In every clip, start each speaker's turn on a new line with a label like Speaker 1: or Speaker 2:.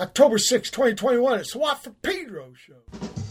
Speaker 1: October 6, 2021, it's Watt from Pedro show.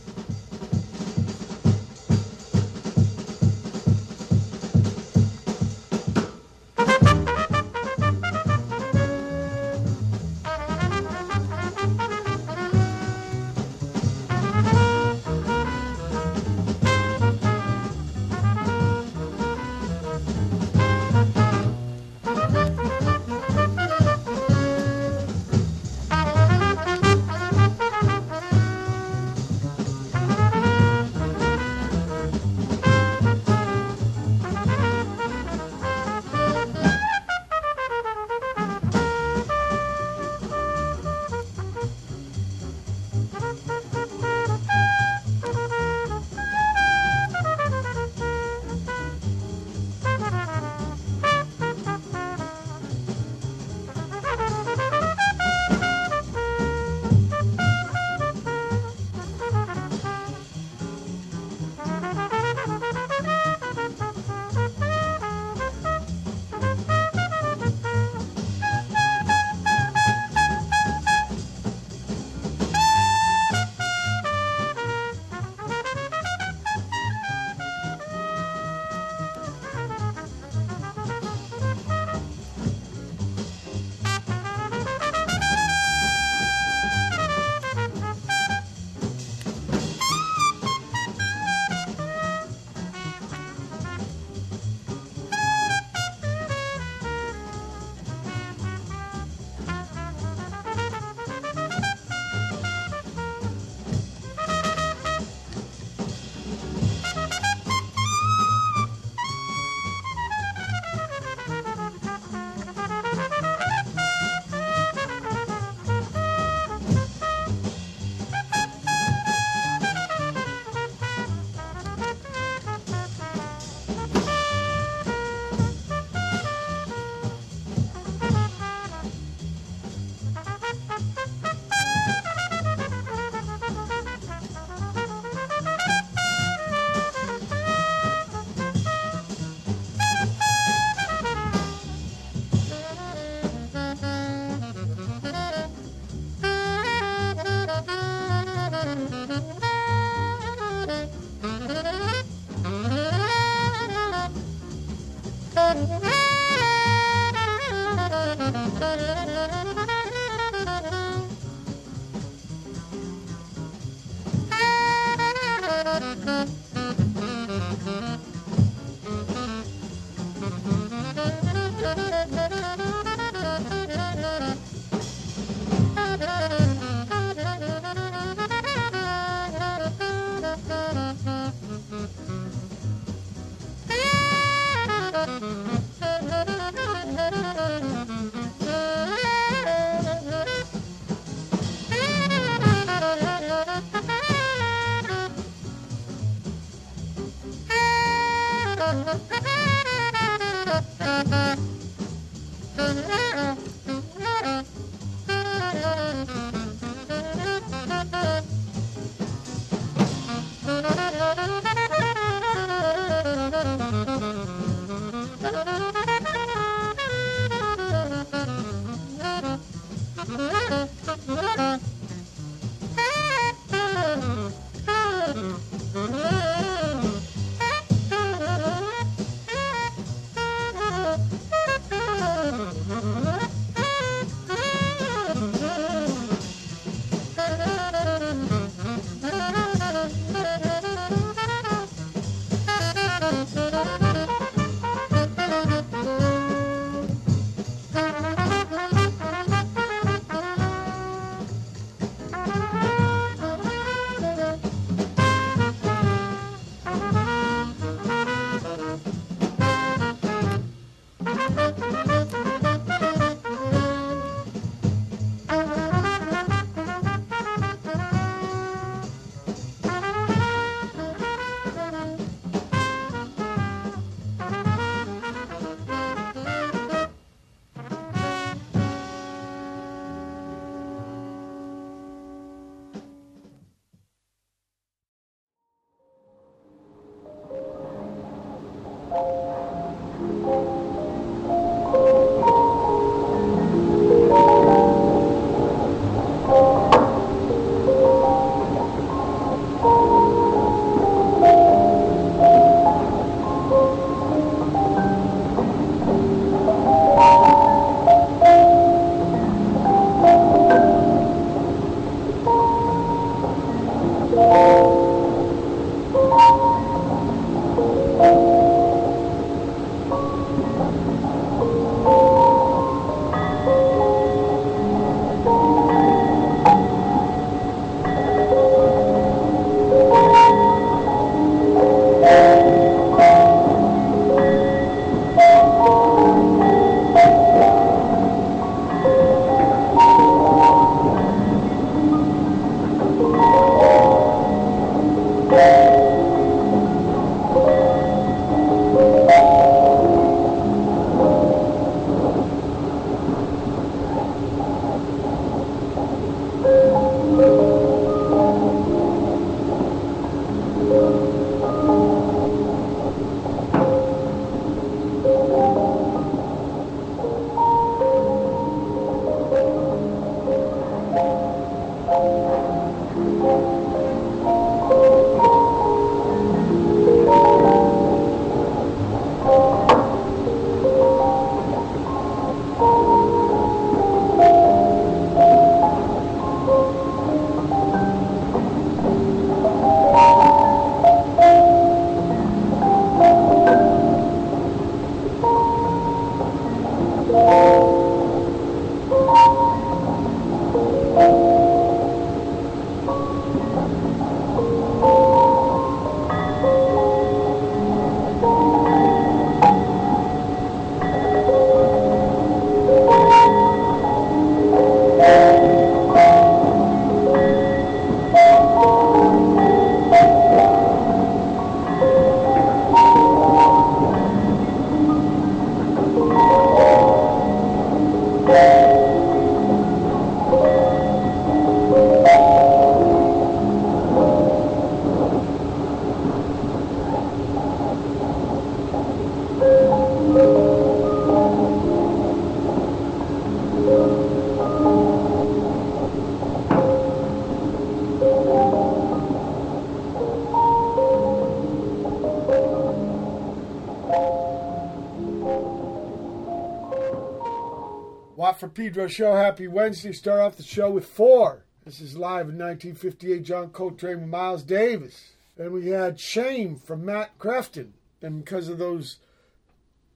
Speaker 1: Pedro show. Happy Wednesday. Start off the show with four. This is live in 1958. John Coltrane with Miles Davis. And we had Shame from Matt Krefting. And because of those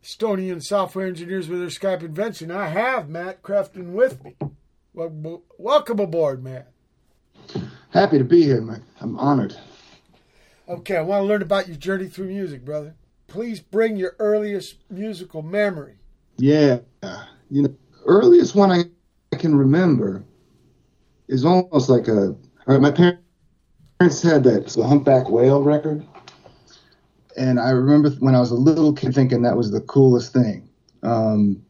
Speaker 1: Estonian software engineers with their Skype invention, I have Matt Krefting with me. Well, welcome aboard, Matt.
Speaker 2: Happy to be here, man. I'm honored.
Speaker 1: Okay, I want to learn about your journey through music, brother. Please bring your earliest musical memory.
Speaker 2: Yeah, you know, earliest one I, I can remember is almost like a. All right, my parents had that it's the Humpback Whale record, and I remember when I was a little kid thinking that was the coolest thing. Um,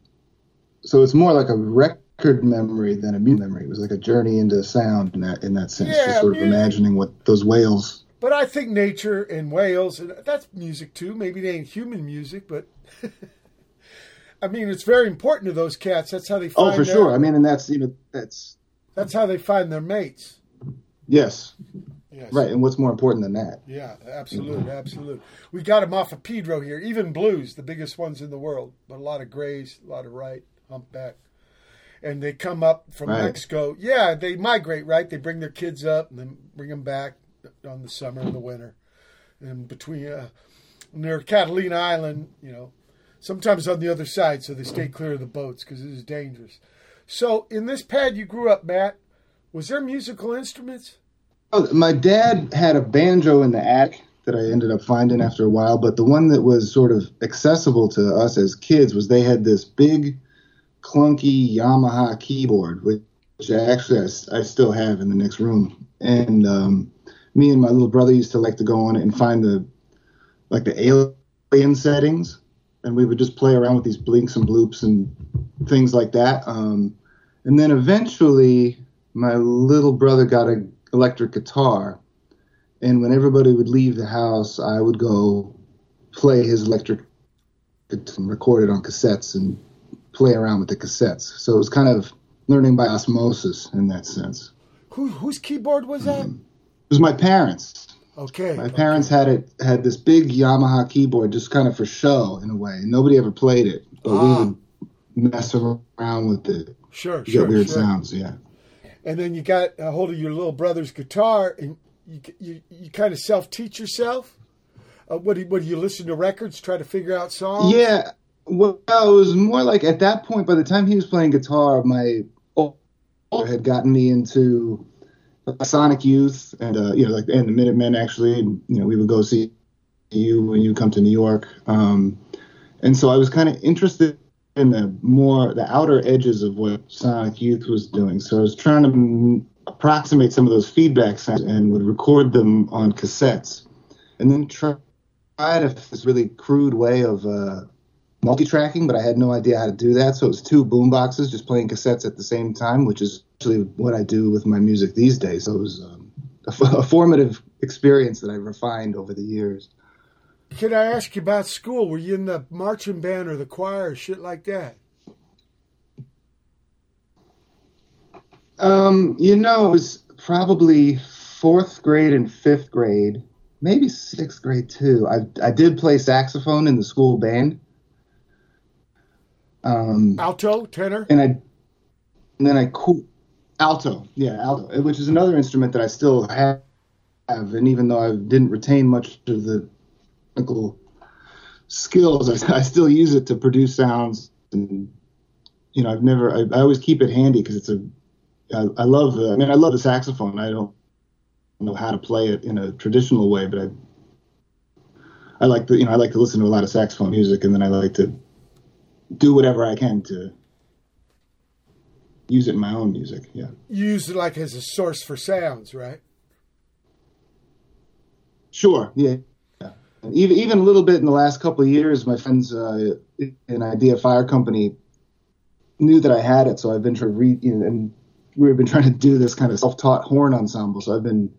Speaker 2: so it's more like a record memory than a music memory. It was like a journey into sound in that in that sense,
Speaker 1: Yeah,
Speaker 2: just sort of imagining what those whales.
Speaker 1: But I think nature and whales, and that's music too. Maybe they ain't human music, but I mean, it's very important to those cats. That's how they Find Oh,
Speaker 2: for
Speaker 1: their,
Speaker 2: sure. I mean, and that's you know that's
Speaker 1: That's how they find their mates.
Speaker 2: yes,
Speaker 1: Yes.
Speaker 2: right. And what's more important than that?
Speaker 1: Yeah, absolute, absolutely. We got them off of Pedro here. Even blues, the biggest ones in the world, but a lot of grays, a lot of right, humpback, and they come up from
Speaker 2: Right.
Speaker 1: Mexico. Yeah, they migrate, right? They bring their kids up and then bring them back on the summer and the winter, and between uh, near Catalina Island, you know, sometimes on the other side, so they stay clear of the boats because it is dangerous. So, in this pad you grew up, Matt, was there musical instruments?
Speaker 2: Oh, my dad had a banjo in the attic that I ended up finding after a while, but the one that was sort of accessible to us as kids was they had this big, clunky Yamaha keyboard, which, actually I, I still have in the next room. And um, me and my little brother used to like to go on it and find the like the alien settings, and we would just play around with these blinks and bloops and things like that. Um, and then eventually, my little brother got a electric guitar, and when everybody would leave the house, I would go play his electric guitar and record it on cassettes and play around with the cassettes. So it was kind of learning by osmosis in that sense.
Speaker 1: Who, whose keyboard was that?
Speaker 2: It was my parents.
Speaker 1: Okay.
Speaker 2: My parents had it had this big Yamaha keyboard just kind of for show in a way. Nobody ever played it, but
Speaker 1: Ah.
Speaker 2: we would mess around with it.
Speaker 1: Sure,
Speaker 2: You
Speaker 1: sure,
Speaker 2: get weird
Speaker 1: sure.
Speaker 2: sounds, yeah.
Speaker 1: And then you got a hold of your little brother's guitar, and you you, you kind of self teach yourself. Uh, what do you, what do you listen to records, try to figure out songs?
Speaker 2: Yeah. Well, it was more like at that point, by the time he was playing guitar, my older had gotten me into Sonic Youth and, uh, you know, like, and the Minutemen actually. You know, we would go see you when you come to New York. Um, and so I was kind of interested in the more, the outer edges of what Sonic Youth was doing. So I was trying to mm, approximate some of those feedback sounds and would record them on cassettes. And then try tried a, this really crude way of uh, multi-tracking, but I had no idea how to do that. So it was two boom boxes just playing cassettes at the same time, which is actually what I do with my music these days. So it was um, a, f- a formative experience that I refined over the years.
Speaker 1: Can I ask you about school? Were you in the marching band or the choir or shit like that?
Speaker 2: Um, you know, it was probably fourth grade and fifth grade, maybe sixth grade too. I I did play saxophone in the school band. Um,
Speaker 1: Alto, tenor.
Speaker 2: and I and then I qu- alto, yeah, alto, which is another instrument that I still have, and even though I didn't retain much of the technical skills, I, I still use it to produce sounds. And you know, I've never, I, I always keep it handy because it's a, I, I love, uh, I mean, I love the saxophone. I don't know how to play it in a traditional way, but I, I like to, you know, I like to listen to a lot of saxophone music, and then I like to do whatever I can to use it in my own music. Yeah.
Speaker 1: You used it like as a source for sounds, right?
Speaker 2: Sure. Yeah. Even even a little bit in the last couple of years, my friends uh, in Idea Fire Company knew that I had it, so I've been trying to read, you know, and we've been trying to do this kind of self-taught horn ensemble. So I've been,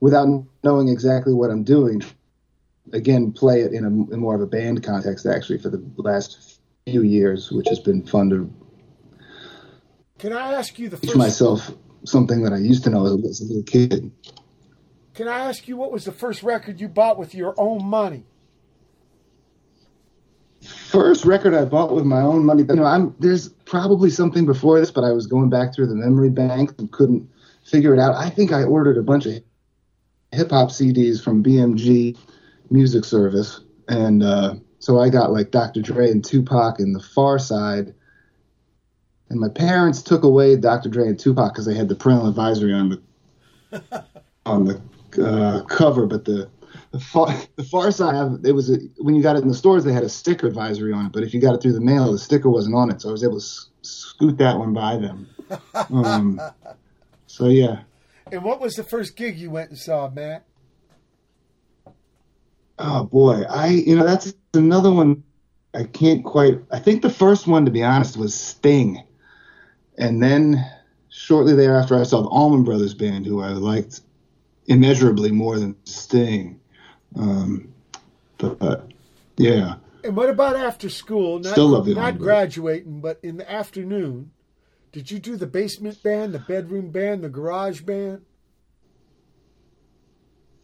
Speaker 2: without knowing exactly what I'm doing, again play it in a in more of a band context actually for the last few years, which has been fun to
Speaker 1: Can I ask you the
Speaker 2: teach
Speaker 1: first?
Speaker 2: myself something that I used to know as a- little kid.
Speaker 1: Can I ask you what was the first record you bought with your own money?
Speaker 2: first record I bought with my own money. You know, I'm there's probably something before this, but I was going back through the memory bank and couldn't figure it out. I think I ordered a bunch of hip hop CDs from BMG Music Service, and uh, so I got like Dr. Dre and Tupac and The Pharcyde. And my parents took away Dr. Dre and Tupac because they had the parental advisory on the on the uh, cover, but the the far, the Pharcyde it was a, when you got it in the stores they had a sticker advisory on it, but if you got it through the mail the sticker wasn't on it, so I was able to s- scoot that one by them. Um, so yeah,
Speaker 1: And what was the first gig you went and saw, Matt?
Speaker 2: Oh boy, I you know that's another one I can't quite. I think the first one to be honest was Sting, and then shortly thereafter I saw the Allman Brothers Band, who I liked immeasurably more than Sting. Um, but, but yeah.
Speaker 1: And what about after school? Not,
Speaker 2: Still love the
Speaker 1: not graduating, but in the afternoon, did you do the basement band, the bedroom band, the garage band?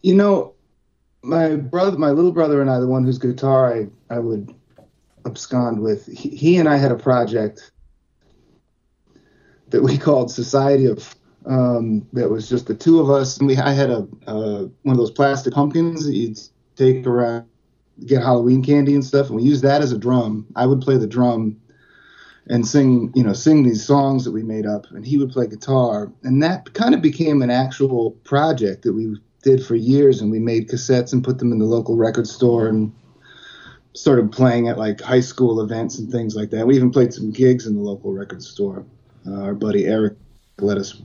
Speaker 2: You know, my brother, my little brother, and I, the one whose guitar I, I would abscond with, he, he and I had a project that we called Society of. Um, that was just the two of us, and we I had a uh, one of those plastic pumpkins that you'd take around, get Halloween candy and stuff, and we used that as a drum. I would play the drum and sing, you know, sing these songs that we made up, and he would play guitar, and that kind of became an actual project that we did for years, and we made cassettes and put them in the local record store and started playing at like high school events and things like that. We even played some gigs in the local record store. Uh, our buddy Eric let us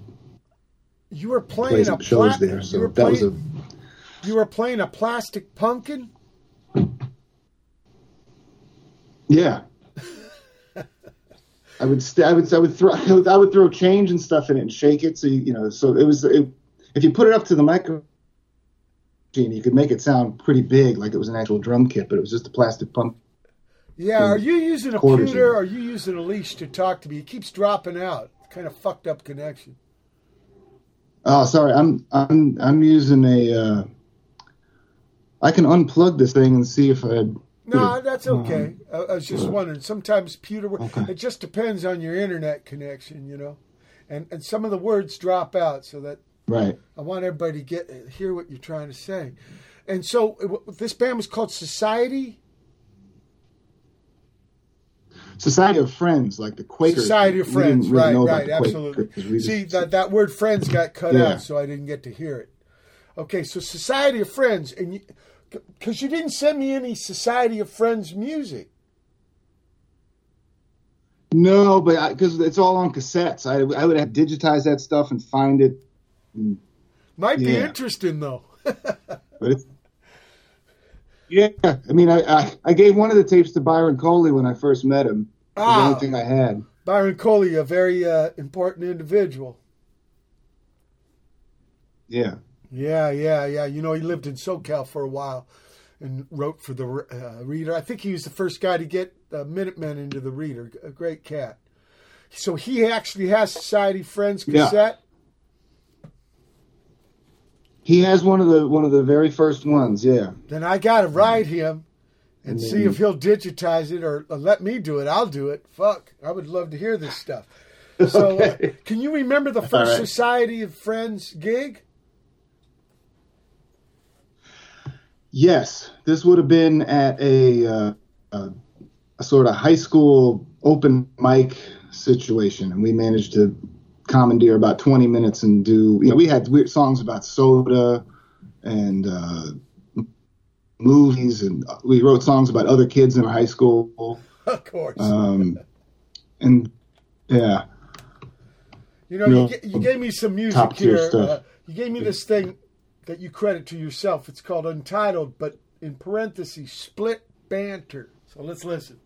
Speaker 1: You were
Speaker 2: play
Speaker 1: playing a
Speaker 2: shows
Speaker 1: pla-
Speaker 2: there,
Speaker 1: you
Speaker 2: so
Speaker 1: were
Speaker 2: that was a
Speaker 1: playing- You were playing a plastic pumpkin.
Speaker 2: yeah. I would st- I would I would throw I would throw change and stuff in it and shake it so you, you know so it was it, if you put it up to the micro machine you could make it sound pretty big like it was an actual drum kit but it was just a plastic pump
Speaker 1: Yeah, are you using a pewter or are you using a leash to talk to me? It keeps dropping out. Kind of fucked up connection.
Speaker 2: Oh, sorry. I'm I'm I'm using a. Uh, I can unplug this thing and see if I.
Speaker 1: No, that's okay. I, I was just wondering. Sometimes pewter.
Speaker 2: Okay.
Speaker 1: It just depends on your internet connection, you know, and and some of the words drop out. So that
Speaker 2: Right.
Speaker 1: I want everybody to get hear what you're trying to say. And so it this band was called Society.
Speaker 2: Society of Friends, like the Quakers.
Speaker 1: Society of Friends,
Speaker 2: really
Speaker 1: right, right, absolutely.
Speaker 2: Quakers.
Speaker 1: See
Speaker 2: just-
Speaker 1: that that word "friends" got cut
Speaker 2: Yeah.
Speaker 1: out, so I didn't get to hear it. Okay, so Society of Friends, and because you, didn't send me any Society of Friends music.
Speaker 2: No, but because it's all on cassettes, I I would have digitized that stuff and find it.
Speaker 1: Might be interesting though.
Speaker 2: Yeah, I mean, I, I I gave one of the tapes to Byron Coley when I first met him. Was the
Speaker 1: Ah.
Speaker 2: only thing I had.
Speaker 1: Byron Coley, a very uh, important individual.
Speaker 2: Yeah.
Speaker 1: Yeah, yeah, yeah. You know, he lived in SoCal for a while and wrote for the uh, Reader. I think he was the first guy to get uh, Minutemen into the Reader. A great cat. So he actually has Society Friends
Speaker 2: Yeah. He has one of the one of the very first ones. Yeah.
Speaker 1: Then I got to ride him and see if he'll digitize it or, or let me do it. I'll do it. Fuck, I would love to hear this stuff. So, uh, can you remember the first
Speaker 2: right.
Speaker 1: Society of Friends gig?
Speaker 2: Yes, this would have been at a, uh, a, a sort of high school open mic situation, and we managed to commandeer about 20 minutes and do. You know, we had weird songs about soda and uh, movies, and we wrote songs about other kids in high school.
Speaker 1: Of course.
Speaker 2: Um, and yeah,
Speaker 1: You know, you,
Speaker 2: No.
Speaker 1: ga- you gave me some music here. Uh, you gave me this thing that you credit to yourself. It's called Untitled, but in parentheses, Split Banter. So let's listen.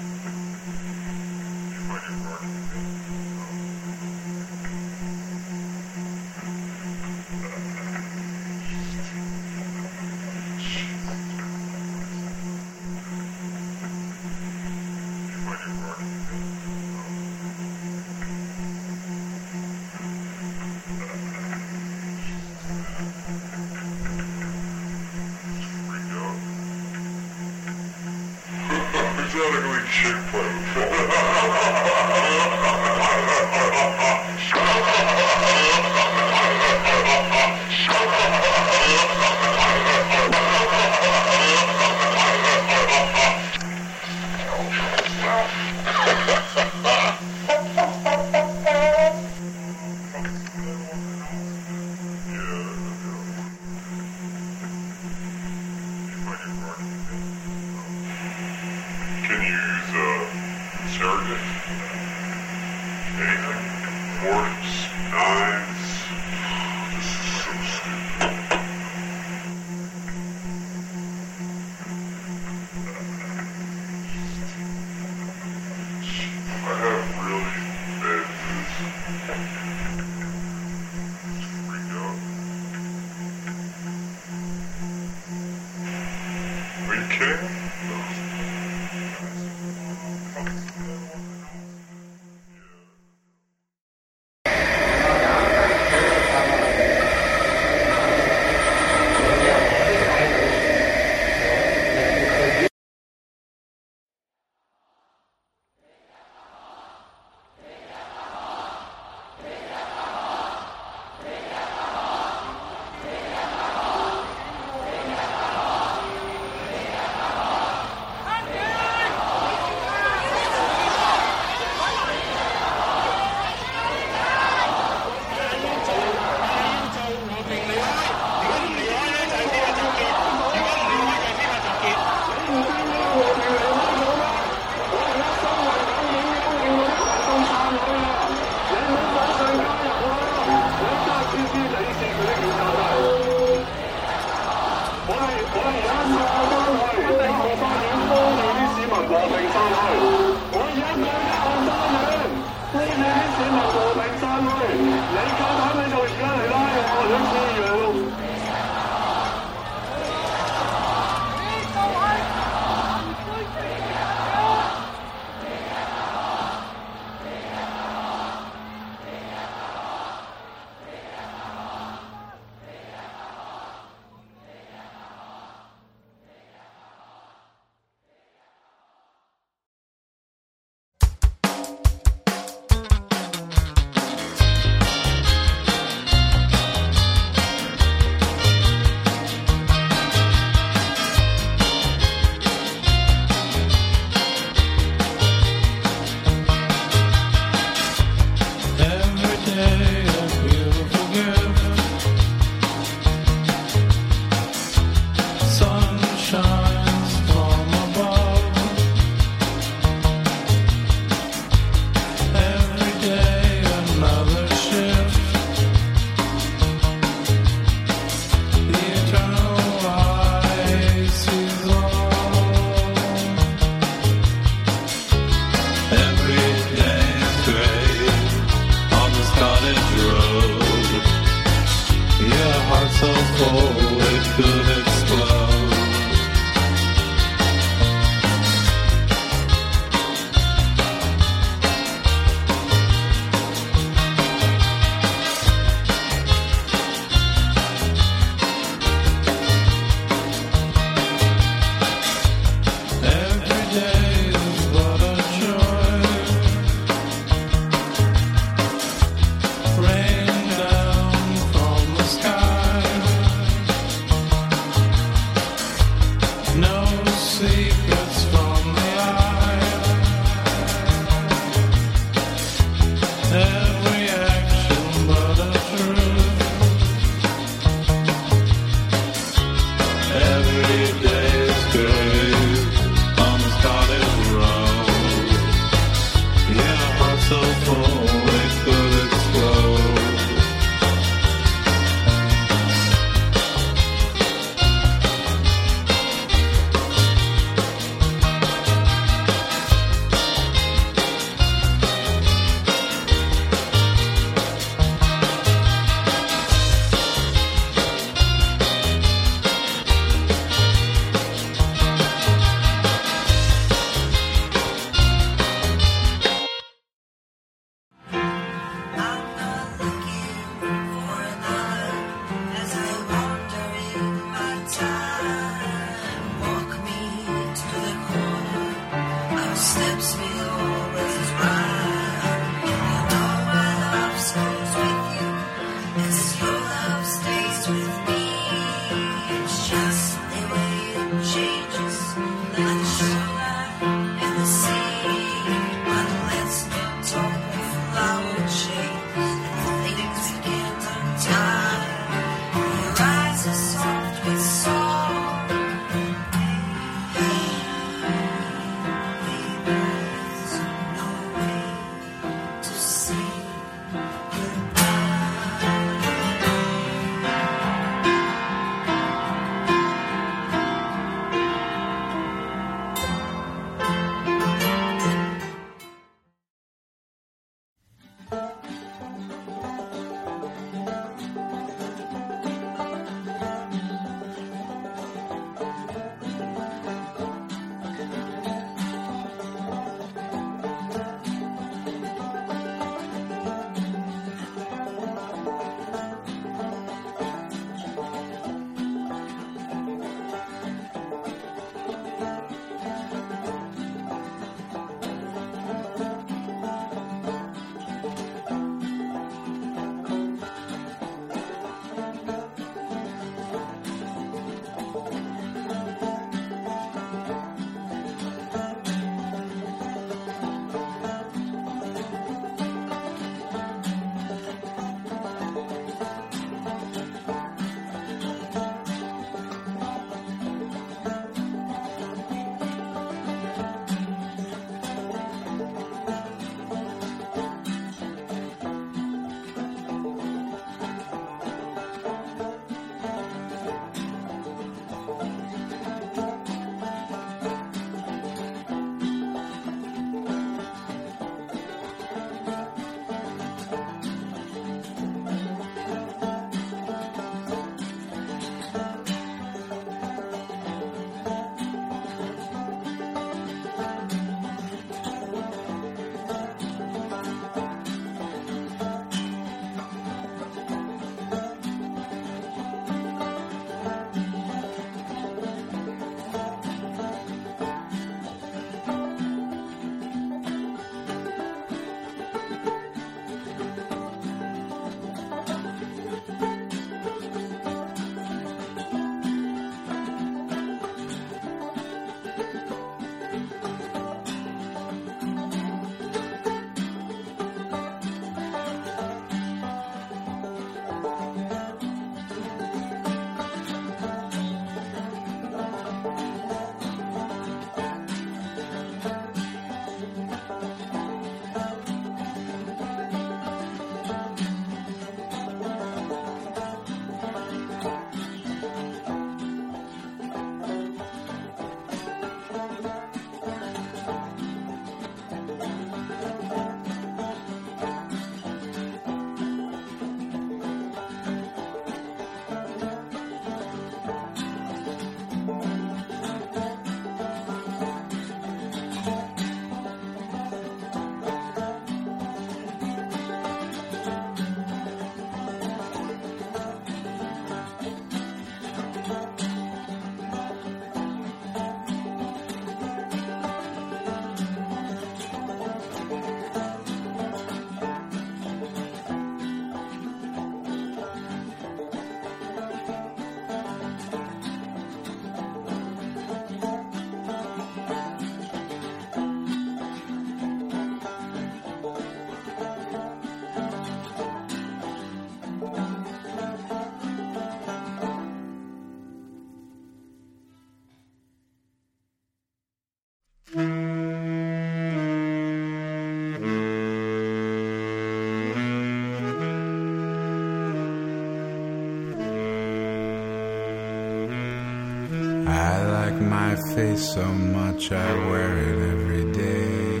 Speaker 3: my face so much, I wear it every day.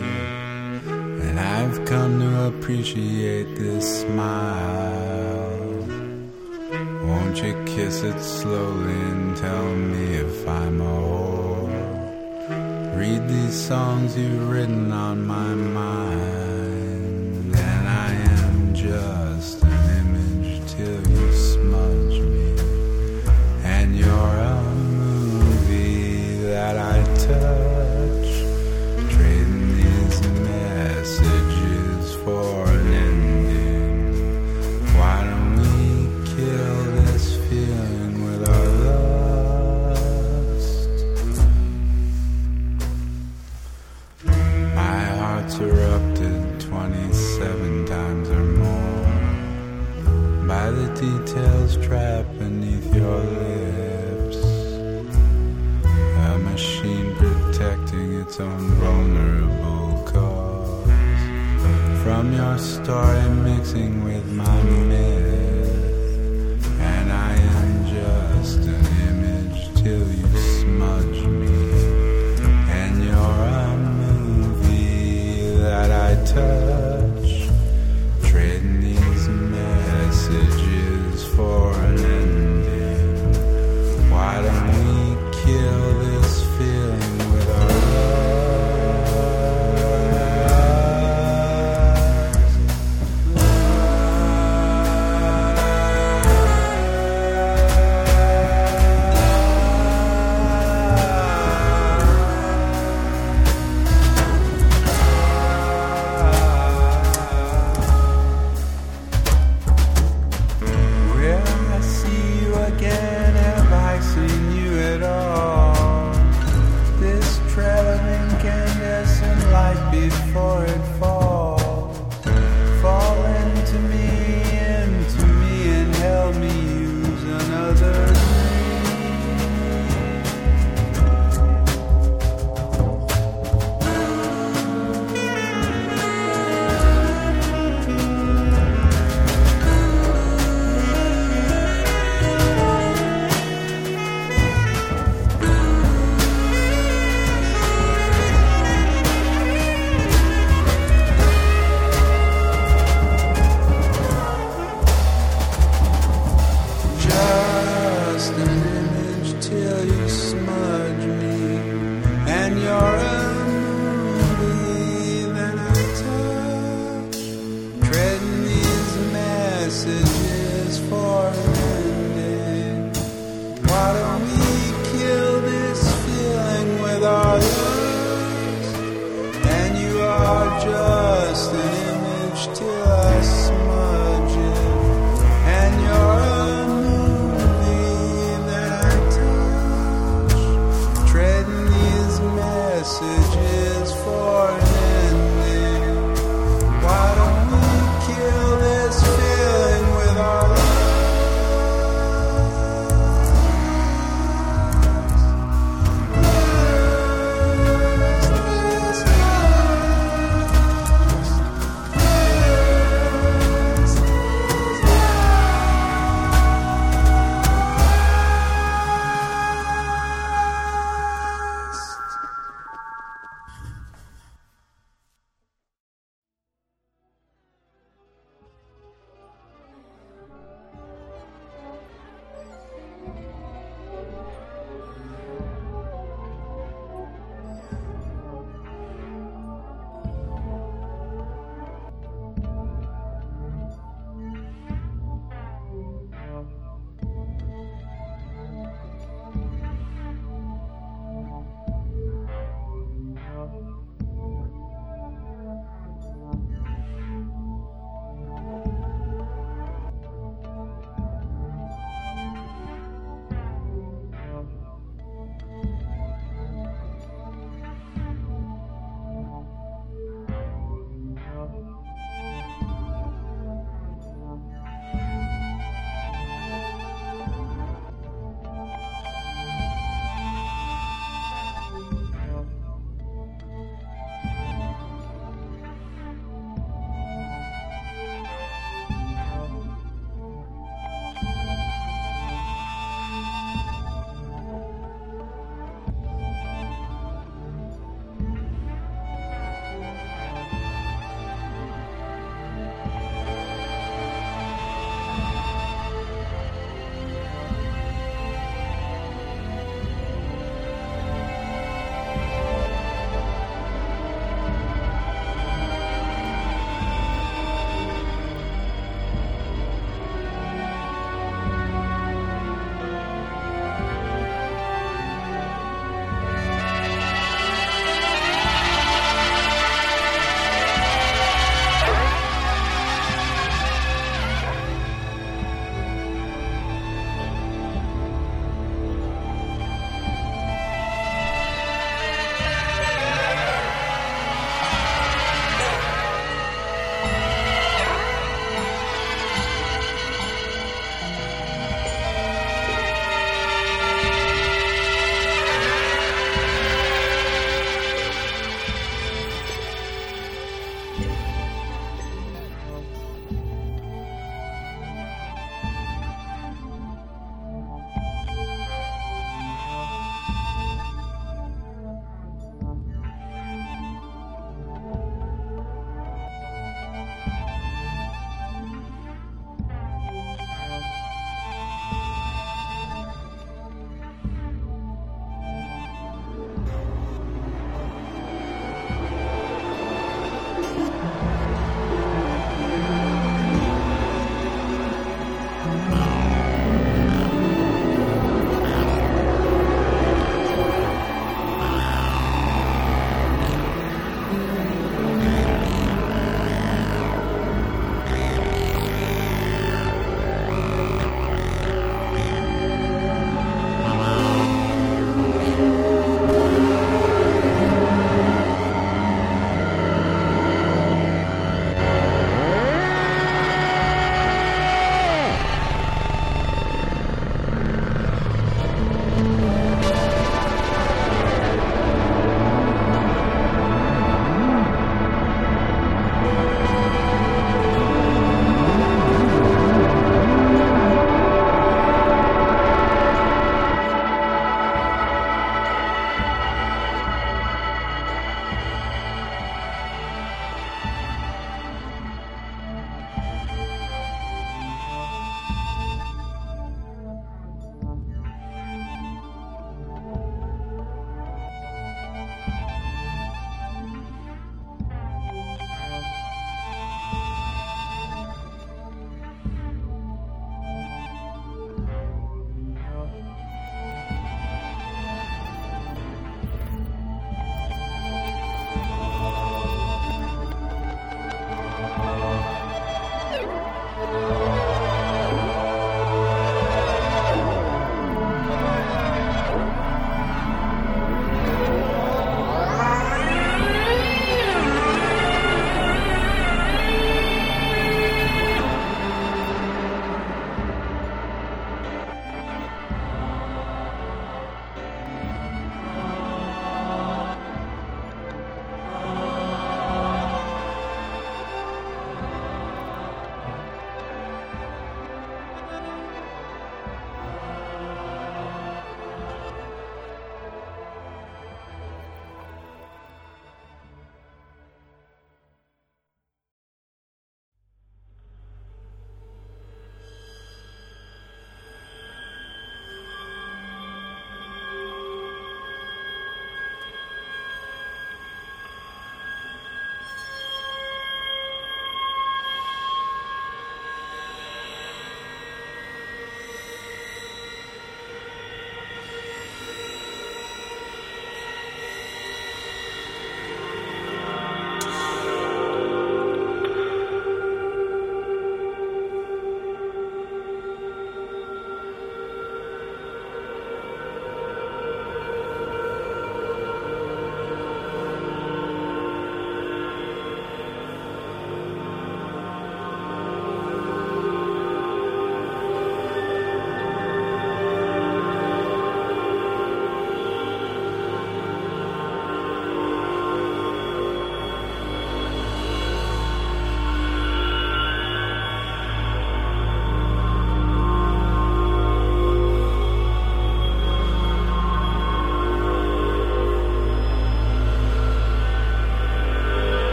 Speaker 3: And I've come to appreciate this smile. Won't you kiss it slowly and tell me if I'm old? Read these songs you've written on my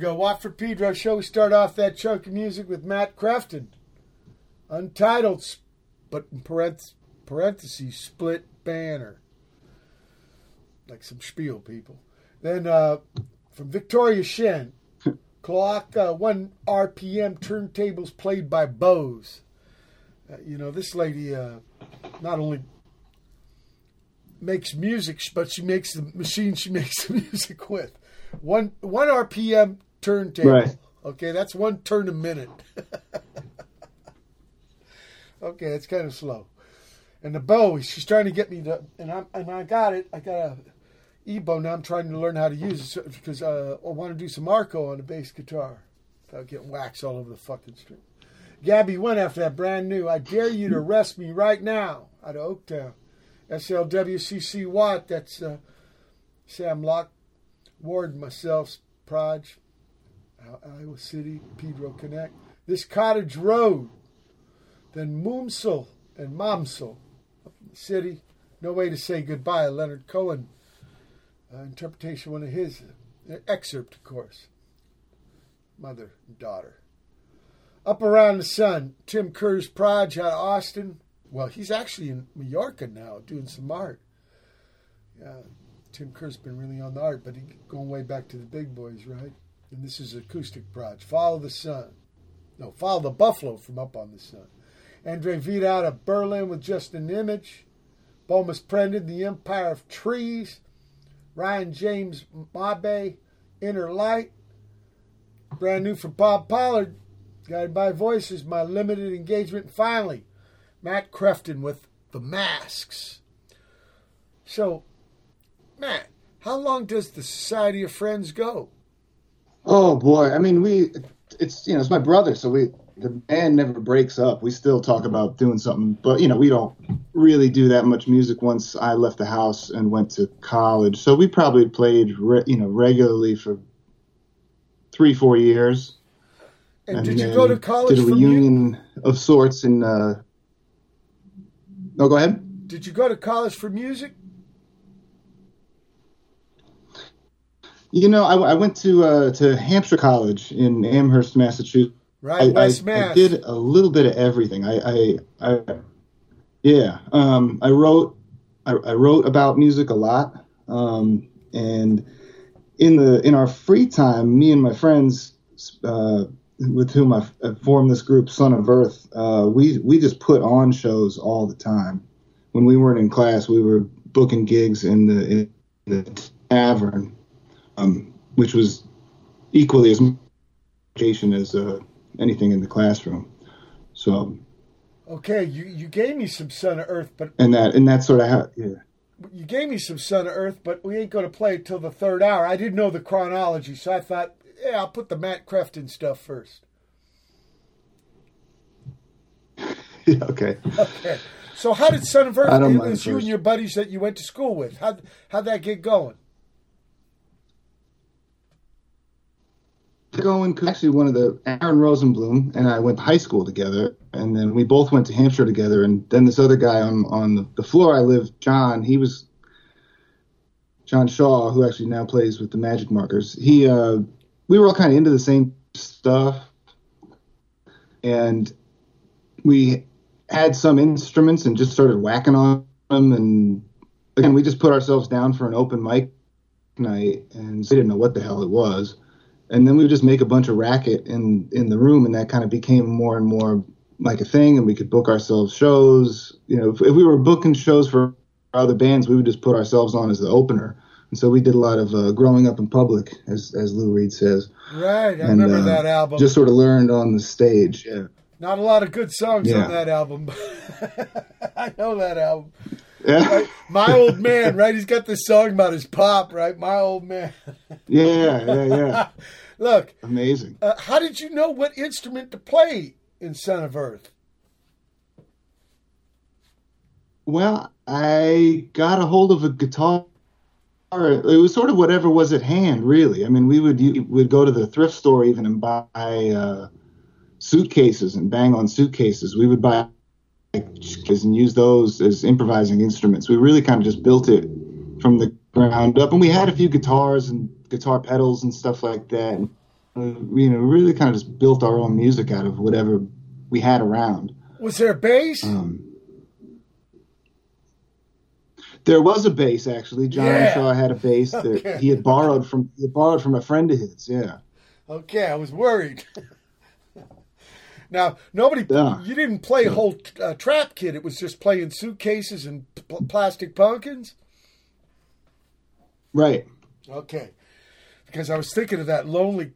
Speaker 4: go.
Speaker 1: Watt from Pedro show. We start off that chunk of music with Matt Krefting. Untitled, but in parenth- parentheses, split banter. Like some spiel, people. Then uh, from Victoria Shen, clock uh, 1 RPM turntables played by bows. Uh, you know, this lady uh, not only makes music, but she makes the machine she makes the music with. One one RPM turntable.
Speaker 2: Right.
Speaker 1: Okay, that's one turn a minute. okay, it's kind of slow. And the bow, she's trying to get me to, and I and I got it. I got a e-bow now. I'm trying to learn how to use it because uh, I want to do some arco on the bass guitar without getting wax all over the fucking string. Gabby Wen after that brand new. I dare you to arrest me right now out of Oaktown. SLWCC Watt. That's uh, Sam Locke, Ward, myself, Proj, Iowa City, Pedro Connect. This Cottage Road. Then Moomsel and Mamsel up in the city. No way to say goodbye. Leonard Cohen. Uh, interpretation, one of his uh, excerpt, of course. Mother and daughter. Up around the sun, Tim Kerr's Proj out of Austin. Well, he's actually in Mallorca now doing some art. Yeah, Tim Kerr's been really on the art, but he going way back to the big boys, right? And this is acoustic Proj. Follow the sun. No, follow the buffalo from up on the sun. Andre out of Berlin with just an image. Bomis Prendin, The Empire of Trees. Ryan James Mawbey, Inner Light. Brand new from Bob Pollard. Guided by Voices, my limited engagement. And finally, Matt Krefting with The Masks. So, Matt, how long does the Society of Friends go?
Speaker 2: Oh boy, I mean, we it's you know it's my brother, so we the band never breaks up. We still talk about doing something, but you know we don't really do that much music. Once I left the house and went to college, so we probably played re, you know regularly for three four years.
Speaker 1: And, did you go to college
Speaker 2: Did a
Speaker 1: mu-
Speaker 2: reunion of sorts in. Uh, no, go ahead.
Speaker 1: Did you go to college for music?
Speaker 2: You know, I, I went to uh, to Hampshire College in Amherst, Massachusetts.
Speaker 1: Right,
Speaker 2: I,
Speaker 1: West
Speaker 2: I,
Speaker 1: Mass.
Speaker 2: I did a little bit of everything. I, I, I yeah, um, I wrote, I, I wrote about music a lot, um, and in the in our free time, me and my friends, uh, with whom I, I formed this group, Son of Earth, uh, we we just put on shows all the time. When we weren't in class, we were booking gigs in the in the tavern, um, which was equally as much education as uh, anything in the classroom. So,
Speaker 1: Okay, you, you gave me some Son of Earth, but
Speaker 2: and that and that's sort of how, yeah.
Speaker 1: you gave me some Son of Earth, but we ain't going to play it till the third hour. I didn't know the chronology, so I thought, yeah, I'll put the Matt Krefting stuff first.
Speaker 2: yeah, okay.
Speaker 1: Okay. So how did Son of Earth?
Speaker 2: I don't
Speaker 1: It was you
Speaker 2: first.
Speaker 1: and your buddies that you went to school with. How how'd that get going?
Speaker 2: Going actually one of the Aaron Rosenblum and I went to high school together, and then we both went to Hampshire together. And then this other guy on on the, the floor I lived, John, he was John Shaw, who actually now plays with the Magic Markers. He uh, we were all kind of into the same stuff, and we had some instruments and just started whacking on them. And again, we just put ourselves down for an open mic night, and we didn't know what the hell it was and then we would just make a bunch of racket in in the room and that kind of became more and more like a thing and we could book ourselves shows you know if, if we were booking shows for other bands we would just put ourselves on as the opener and so we did a lot of uh, growing up in public as as lou reed says
Speaker 1: Right, I
Speaker 2: and
Speaker 1: remember
Speaker 2: uh,
Speaker 1: that album.
Speaker 2: just sort of learned on the stage yeah
Speaker 1: Not a lot of good songs
Speaker 2: Yeah.
Speaker 1: on that album. I know that album.
Speaker 2: Yeah
Speaker 1: My old man, right? He's got this song about his pop, right? My old man.
Speaker 2: yeah yeah yeah
Speaker 1: Look,
Speaker 2: amazing
Speaker 1: uh, how did you know what instrument to play in Son of Earth?
Speaker 2: Well, I got a hold of a guitar. It was sort of whatever was at hand, really. I mean, we would would go to the thrift store even and buy uh, suitcases and bang on suitcases. We would buy and use those as improvising instruments. We really kind of just built it from the ground up, and we had a few guitars and guitar pedals and stuff like that. And we, you know, really kind of just built our own music out of whatever we had around.
Speaker 1: Was there a bass?
Speaker 2: Um, there was a bass actually. John
Speaker 1: Yeah.
Speaker 2: Shaw had a bass that
Speaker 1: Okay.
Speaker 2: he had borrowed from he had borrowed from a friend of his. Yeah.
Speaker 1: Okay, I was worried. now, nobody,
Speaker 2: Yeah.
Speaker 1: you didn't play whole uh, trap kid. It was just playing suitcases and p- plastic pumpkins.
Speaker 2: Right.
Speaker 1: Okay, because I was thinking of that lonely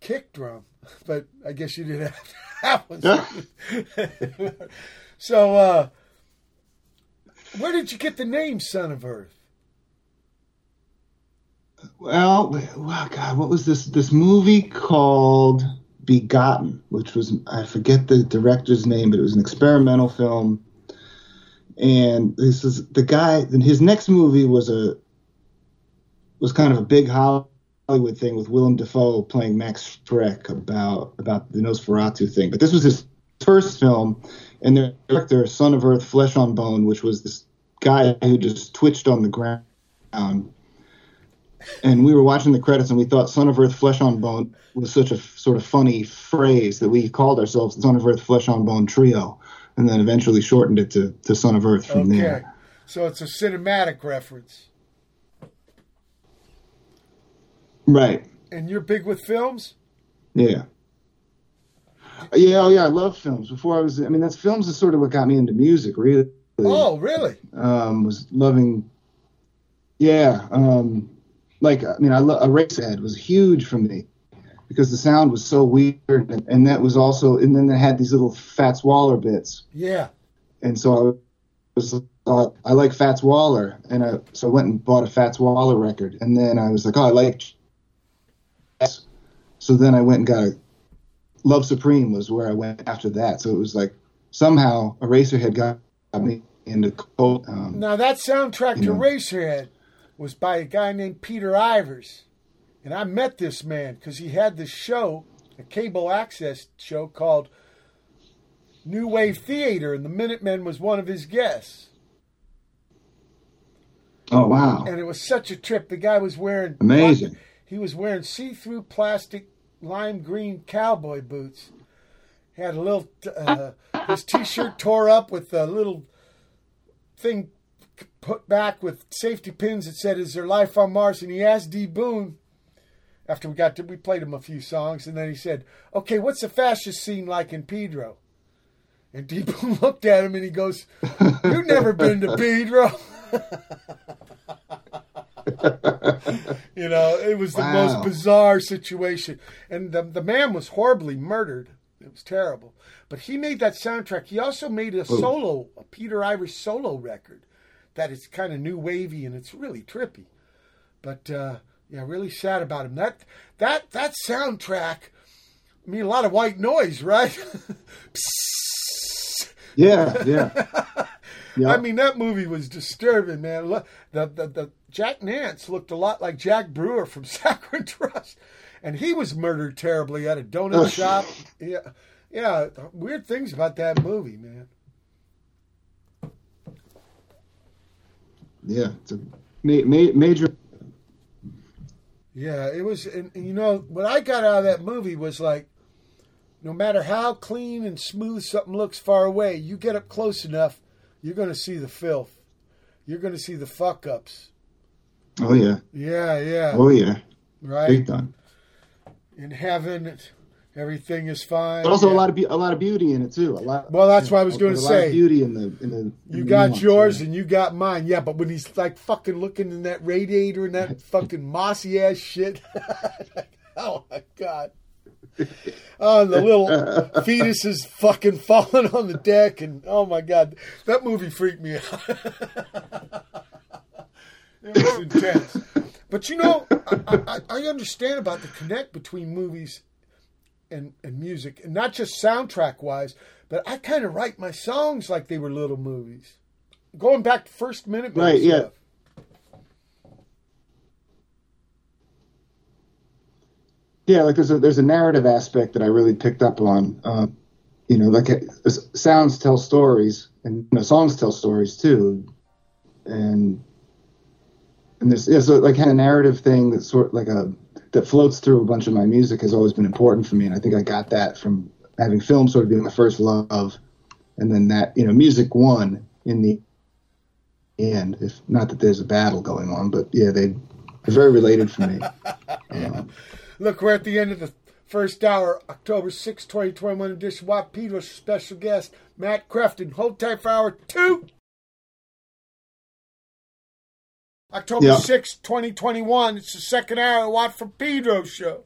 Speaker 1: kick drum, but I guess you didn't have that one. so, uh, where did you get the name Son of Earth?
Speaker 2: Well, God, what was this? This movie called Begotten, which was I forget the director's name, but it was an experimental film. And this is the guy. And his next movie was a was kind of a big Hollywood thing with Willem Dafoe playing Max Schreck about about the Nosferatu thing. But this was his first film, and the director, Son of Earth, Flesh on Bone, which was this guy who just twitched on the ground and we were watching the credits and we thought son of earth flesh on bone was such a f- sort of funny phrase that we called ourselves son of earth flesh on bone trio and then eventually shortened it to, to son of earth from
Speaker 1: Okay,
Speaker 2: there
Speaker 1: so it's a cinematic reference,
Speaker 2: right
Speaker 1: and you're big with films.
Speaker 2: yeah yeah oh yeah i love films before i was i mean that's films is sort of what got me into music really
Speaker 1: Oh, really?
Speaker 2: um, was loving. Yeah, um, like I mean, I lo- Eraserhead was huge for me because the sound was so weird, and, and that was also, and then they had these little Fats Waller bits,
Speaker 1: Yeah.
Speaker 2: and so I was, uh, I like Fats Waller, and I so I went and bought a Fats Waller record, and then I was like, oh, I like. So then I went and got a Love Supreme was where I went after that. So it was like somehow Eraserhead got me into cold. Um,
Speaker 1: Now that soundtrack to
Speaker 2: know.
Speaker 1: Racerhead was by a guy named Peter Ivers, and I met this man because he had this show, a cable access show called New Wave Theater, and the Minutemen was one of his guests.
Speaker 2: oh wow!
Speaker 1: And it was such a trip. The guy was wearing
Speaker 2: Amazing.
Speaker 1: He was wearing see-through plastic lime green cowboy boots. He had a little uh, his t-shirt tore up with a little thing put back with safety pins that said "Is there life on Mars?" And he asked D Boon after we got to we played him a few songs, and then he said, "Okay, what's the fascist scene like in Pedro?" And D Boon looked at him and he goes, "You've never been to Pedro." you know, it was the
Speaker 2: Wow.
Speaker 1: most bizarre situation, and the the man was horribly murdered. It was terrible. But he made that soundtrack. He also made a solo, a Peter Ivers solo record, that is kind of new wavy and it's really trippy. But uh, yeah, really sad about him. That that that soundtrack. I mean, a lot of white noise, right?
Speaker 2: Yeah, yeah, yeah.
Speaker 1: I mean, that movie was disturbing, man. Look, The, the, the Jack Nance looked a lot like Jack Brewer from Saccharine Trust, and he was murdered terribly at a donut shop. Yeah, yeah. Weird things about that movie, man.
Speaker 2: Yeah. It's a ma- ma- major.
Speaker 1: Yeah, it was. And, and you know what I got out of that movie was like, no matter how clean and smooth something looks far away, you get up close enough, you're going to see the filth. You're going to see the fuck ups.
Speaker 2: Oh yeah,
Speaker 1: Yeah, yeah.
Speaker 2: oh yeah,
Speaker 1: right.
Speaker 2: big time.
Speaker 1: in heaven, everything is fine.
Speaker 2: But also
Speaker 1: Yeah.
Speaker 2: a lot of be- a lot of beauty in it too. A lot.
Speaker 1: Well, that's what I was gonna
Speaker 2: there's a lot of
Speaker 1: say.
Speaker 2: beauty in the in the. in
Speaker 1: You
Speaker 2: the
Speaker 1: got
Speaker 2: nuance,
Speaker 1: yours and you got mine. Yeah, but when he's like fucking looking in that radiator and that fucking mossy ass shit. oh my god. Oh, and the little fetus is fucking falling on the deck, and oh my god, that movie freaked me out. it was intense. But you know, I, I, I understand about the connect between movies and, and music, and not just soundtrack wise, but I kind of write my songs like they were little movies. Going back to first minute,
Speaker 2: Right, yeah. Yeah, like there's a there's a narrative aspect that I really picked up on. Um, you know, like it, sounds tell stories, and you know, songs tell stories too. And and there's yeah, so like kind of narrative thing that's sort like a that floats through a bunch of my music has always been important for me, and I think I got that from having film sort of being my first love, and then that you know music won in the end. If not that there's a battle going on, but yeah, they they're very related for me. Um,
Speaker 1: Look, we're at the end of the first hour, October 6, 2021 edition. Pedro, special guest, Matt Krefting. Hold tight for hour two. October
Speaker 2: Yeah.
Speaker 1: 6, 2021. It's the second hour of Watt from Pedro show.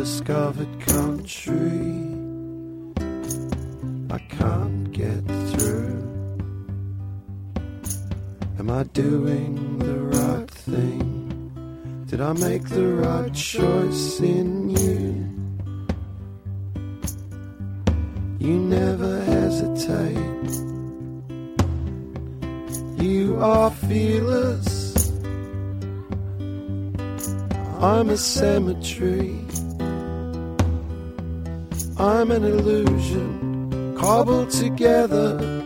Speaker 5: Undiscovered country. I can't get through. Am I doing the right thing? Did I make the right choice in you? You never hesitate. You are fearless. I'm a cemetery. An illusion cobbled together.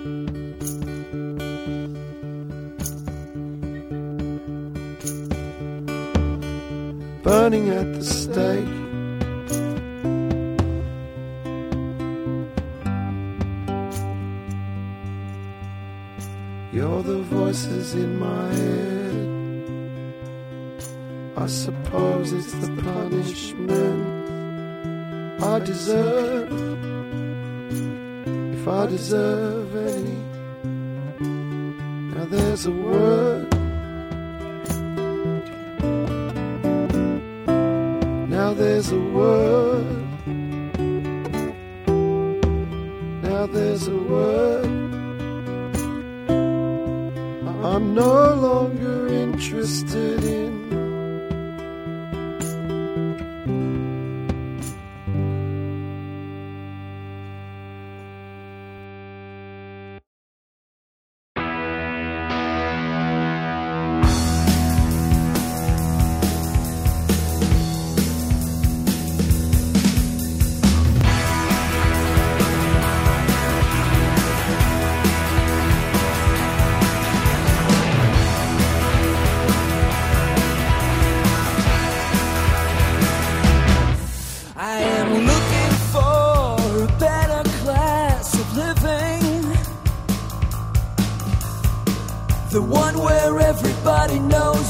Speaker 5: Deserve any.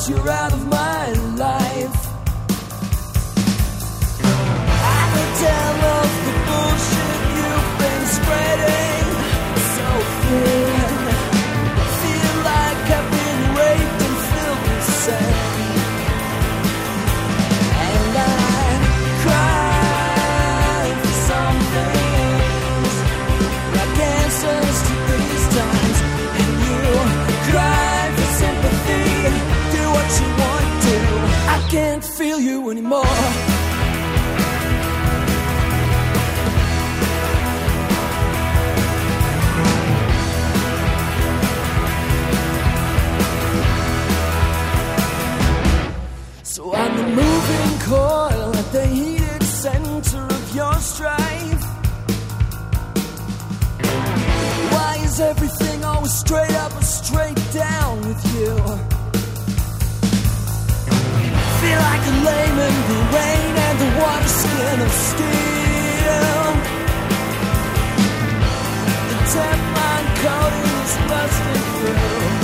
Speaker 4: You're out of my anymore. So I'm the moving coil at the heated center of your strife. Why is everything always straight up like a the rain and the water skin of steel. The coating is busting through.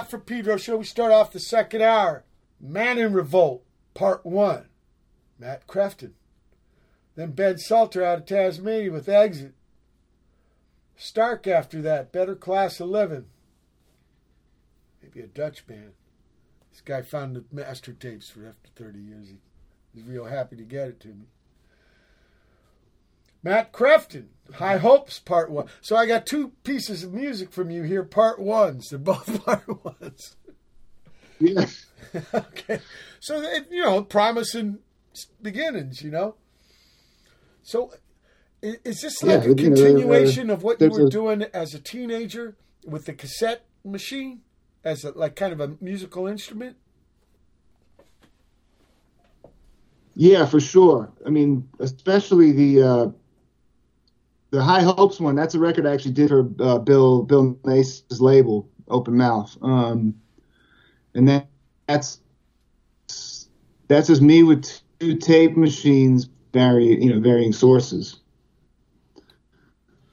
Speaker 4: For
Speaker 1: Pedro show. We start off the second hour. Man in Revolt, part one. Matt Krefting. Then Ben Salter out of Tasmania with Exit. Stark after that, Better Class of Living. Maybe a Dutch band. This guy found the master tapes for after 30 years. He, he's real happy to get it to me. Matt Krefting, High Hopes, part one. So I got two pieces of music from you here, part ones. They're both part ones.
Speaker 2: Yeah.
Speaker 1: okay. So, you know, promising beginnings, you know? So, is this
Speaker 2: Yeah,
Speaker 1: like a
Speaker 2: you know, uh,
Speaker 1: continuation of what you were
Speaker 2: a-
Speaker 1: doing as a teenager with the cassette machine? As a, like kind of a musical instrument?
Speaker 2: Yeah, for sure. I mean, especially the uh, the High Hopes one. That's a record I actually did for uh, Bill Bill Nace's label, Open Mouth. Um, and that, that's that's just me with two tape machines, vary you know varying sources.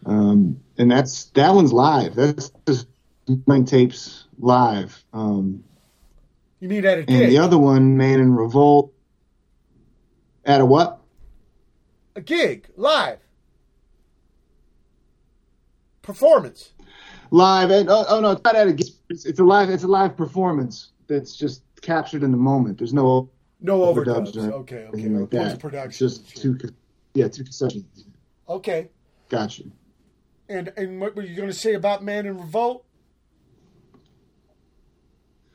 Speaker 2: Um, and that's that one's live. That's just nine tapes live. Um,
Speaker 1: You mean at a
Speaker 2: and
Speaker 1: gig?
Speaker 2: the other one, Man in Revolt, at a what?
Speaker 1: a gig, live. Performance.
Speaker 2: live and oh, oh no it's not at a it's, it's a live it's a live performance that's just captured in the moment there's no
Speaker 1: No
Speaker 2: overdubs
Speaker 1: overdubs. Okay, okay.
Speaker 2: like
Speaker 1: Post production.
Speaker 2: just two yeah two concessions
Speaker 1: Okay.
Speaker 2: gotcha
Speaker 1: And and what were you going to say about Man in Revolt?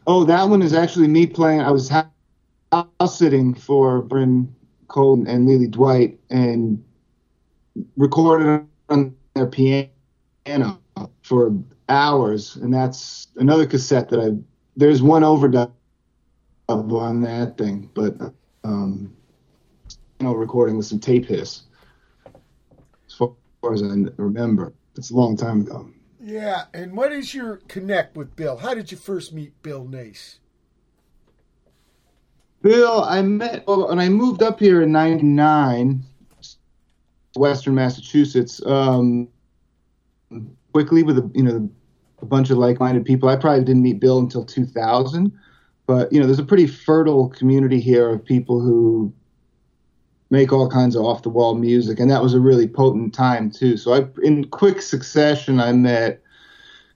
Speaker 2: oh that one is actually me playing i was house sitting for Bryn Cole and Lily Dwight and recorded on their piano for hours and that's another cassette that I there's one overdub on that thing but um you know recording with some tape hiss as far as I remember it's a long time ago
Speaker 1: Yeah, and what is your connect with Bill? How did you first meet Bill Nace?
Speaker 2: Bill, I met well, when I moved up here in '99, Western Massachusetts. Um, quickly with a you know a bunch of like-minded people. I probably didn't meet Bill until 2000, but you know there's a pretty fertile community here of people who make all kinds of off-the-wall music, and that was a really potent time too. So I, in quick succession, I met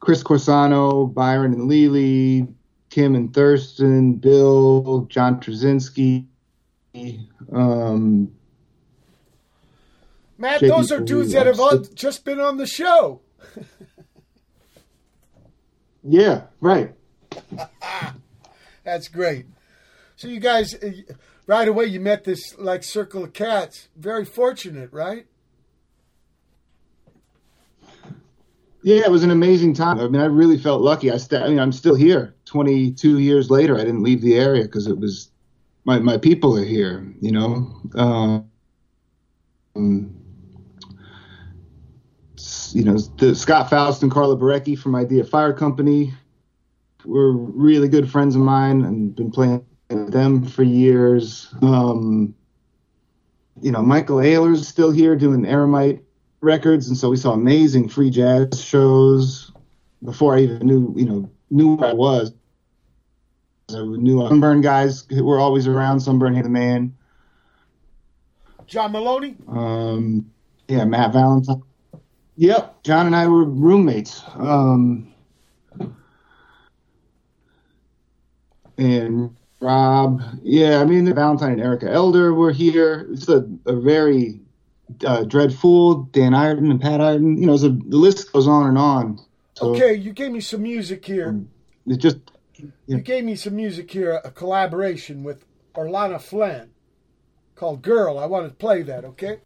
Speaker 2: Chris Corsano, Bryn and Lily, Kim and Thurston, Bill, John Trzynski. Um,
Speaker 1: Matt, those are dudes that have all just been on the show.
Speaker 2: yeah, right.
Speaker 1: That's great. So you guys, uh, right away, you met this like circle of cats. Very fortunate, right?
Speaker 2: Yeah, it was an amazing time. I mean, I really felt lucky. I, st- I mean, I'm still here. 22 years later, I didn't leave the area because it was my my people are here. You know, um, you know, the Scott Foust and Karla Borecky from Idea Fire Company were really good friends of mine and been playing with them for years. Um, you know, Michael Ayler's still here doing Aramite records, and so we saw amazing free jazz shows before I even knew, you know, knew where I was. I knew Sunburn guys who were always around. Sunburn Hey the Man.
Speaker 1: John Moloney.
Speaker 2: Um, yeah, Matt Valentine. Yep, John and I were roommates. Um, and Rob, yeah, I mean Valentine and Erica Elder were here. It's a, a very uh, Dredd Foole, Dan Ireton and Pat Ireton. You know, so the list goes on and on. So
Speaker 1: Okay, you gave me some music here.
Speaker 2: it just
Speaker 1: You gave me some music here, a collaboration with Olana Flynn called Girl. I want to play that, okay?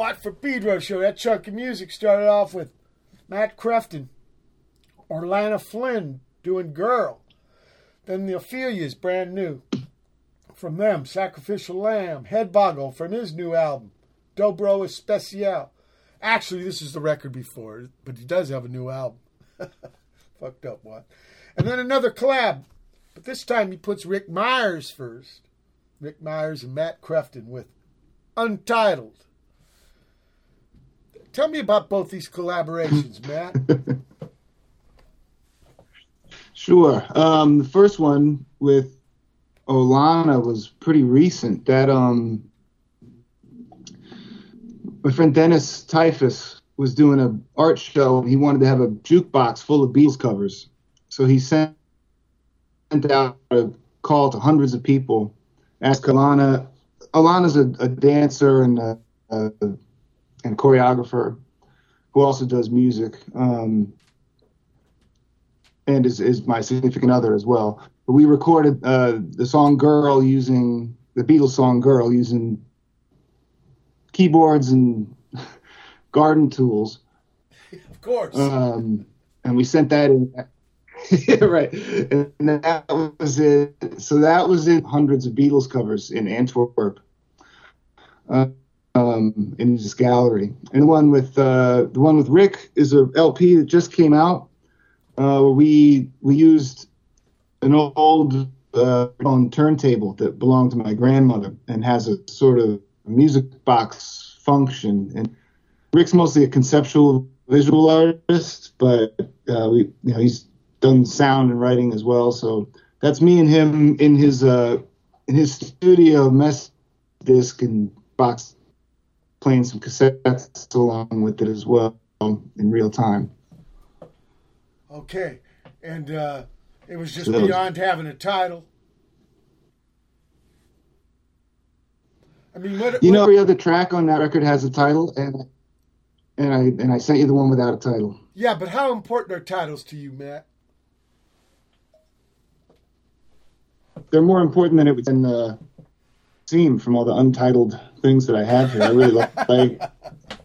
Speaker 1: Watt for Pedro show. That chunk of music started off with Matt Krefting, Olana Flynn doing Girl. Then the Ophelia's brand new. From them, Sacrificial Lamb, Head from his new album, Dobro Especial. Actually, this is the record before, but he does have a new album. Fucked up, what? And then another collab, but this time he puts Rick Myers first. Rick Myers and Matt Krefting with Untitled. Tell me about both these collaborations, Matt.
Speaker 2: Sure. Um, the first one with Olana was pretty recent. That um, my friend Dennis Tyfus was doing a art show. He wanted to have a jukebox full of Beatles covers, so he sent out a call to hundreds of people. Asked Olana. Olana's a, a dancer and a, a, and choreographer who also does music. Um, and is, is my significant other as well. But we recorded uh, the song "Girl" using the Beatles song "Girl" using keyboards and garden tools,
Speaker 1: of course.
Speaker 2: um, and we sent that in. right, and that was it. So that was in hundreds of Beatles covers in Antwerp, uh, um, in this gallery. And the one with uh, the one with Rick is a LP that just came out uh, we we used an old uh, on turntable that belonged to my grandmother and has a sort of music box function. And Rick's mostly a conceptual visual artist, but uh, we you know he's done sound and writing as well. So that's me and him in his uh, in his studio mess disc and box playing some cassettes along with it as well in real time.
Speaker 1: Okay. And uh, it was just
Speaker 2: So
Speaker 1: beyond having a title. I mean, what,
Speaker 2: You know,
Speaker 1: what-
Speaker 2: every other track on that record has a title, and and I and I sent you the one without a title.
Speaker 1: yeah, but how important are titles to you, Matt?
Speaker 2: They're more important than it would uh, seem from all the untitled things that I have here. I really like, like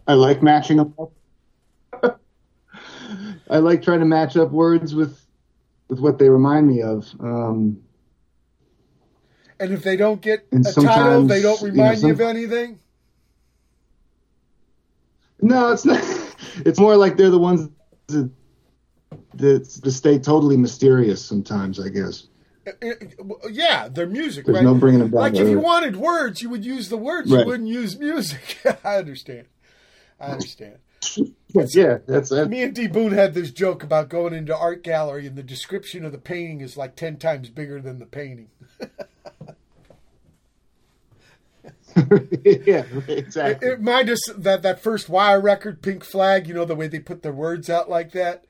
Speaker 2: I like matching them up. I like trying to match up words with with what they remind me of. Um,
Speaker 1: And if they don't get a title, they don't
Speaker 2: you know,
Speaker 1: remind you, of anything?
Speaker 2: no, it's not. It's more like they're the ones that that, that stay totally mysterious. Sometimes, I guess.
Speaker 1: Yeah, they're music,
Speaker 2: There's
Speaker 1: right?
Speaker 2: no bringing them back
Speaker 1: Like if you wanted words, you would use the words. You wouldn't use music. I understand. I understand.
Speaker 2: yeah, that's it.
Speaker 1: Me and D Boon had this joke about going into art gallery, and the description of the painting is like ten times bigger than the painting.
Speaker 2: yeah, exactly.
Speaker 1: it us that that first Wire record, Pink Flag. You know the way they put their words out like that.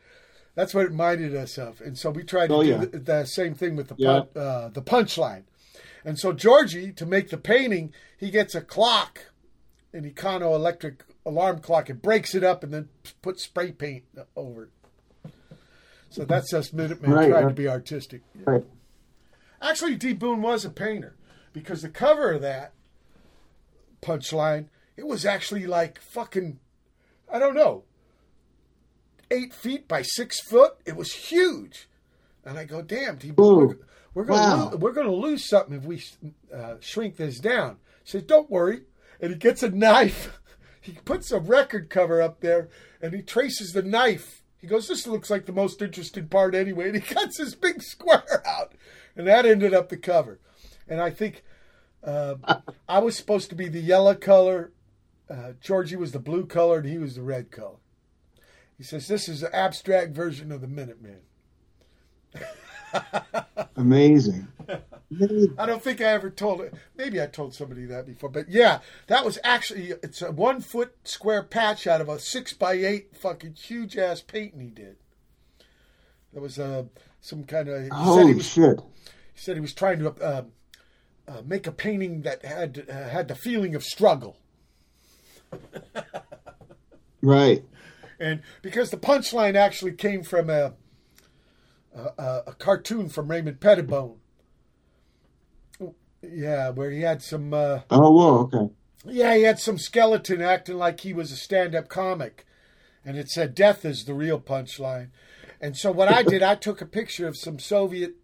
Speaker 1: That's what it reminded us of, and so we tried to
Speaker 2: Oh,
Speaker 1: do
Speaker 2: yeah.
Speaker 1: the, the same thing with the
Speaker 2: Yeah.
Speaker 1: pun, uh, the punchline. And so Georgie, to make the painting, he gets a clock, an Econo electric alarm clock, and breaks it up, and then puts spray paint over it. So that's us Minutemen
Speaker 2: Right,
Speaker 1: trying to be artistic.
Speaker 2: Right.
Speaker 1: Actually, D. Boon was a painter because the cover of that punchline, it was actually like fucking, I don't know, eight feet by six foot. It was huge, and I go, "Damn, D. We're, we're gonna
Speaker 2: Wow.
Speaker 1: lo- we're gonna lose something if we uh, shrink this down." He says, "Don't worry," and he gets a knife. He puts a record cover up there, and he traces the knife. He goes, "This looks like the most interesting part anyway," and he cuts his big square out, and that ended up the cover. And I think uh, I was supposed to be the yellow color. Uh, Georgie was the blue color, and he was the red color. He says, This is an abstract version of the Minuteman.
Speaker 2: Amazing.
Speaker 1: I don't think I ever told it. Maybe I told somebody that before, but yeah, that was actually it's a one foot square patch out of a six by eight fucking huge ass painting he did. There was uh, some kind of. He said he
Speaker 2: Holy
Speaker 1: was
Speaker 2: shit.
Speaker 1: He said he was trying to uh, uh, make a painting that had uh, had the feeling of struggle,
Speaker 2: Right.
Speaker 1: And because the punchline actually came from a a, a, cartoon from Raymond Pettibon. Yeah, where he had some uh,
Speaker 2: Oh, whoa. Okay.
Speaker 1: Yeah, he had some skeleton acting like he was a stand-up comic, and it said "Death is the real punchline." And so what I did, I took a picture of some Soviet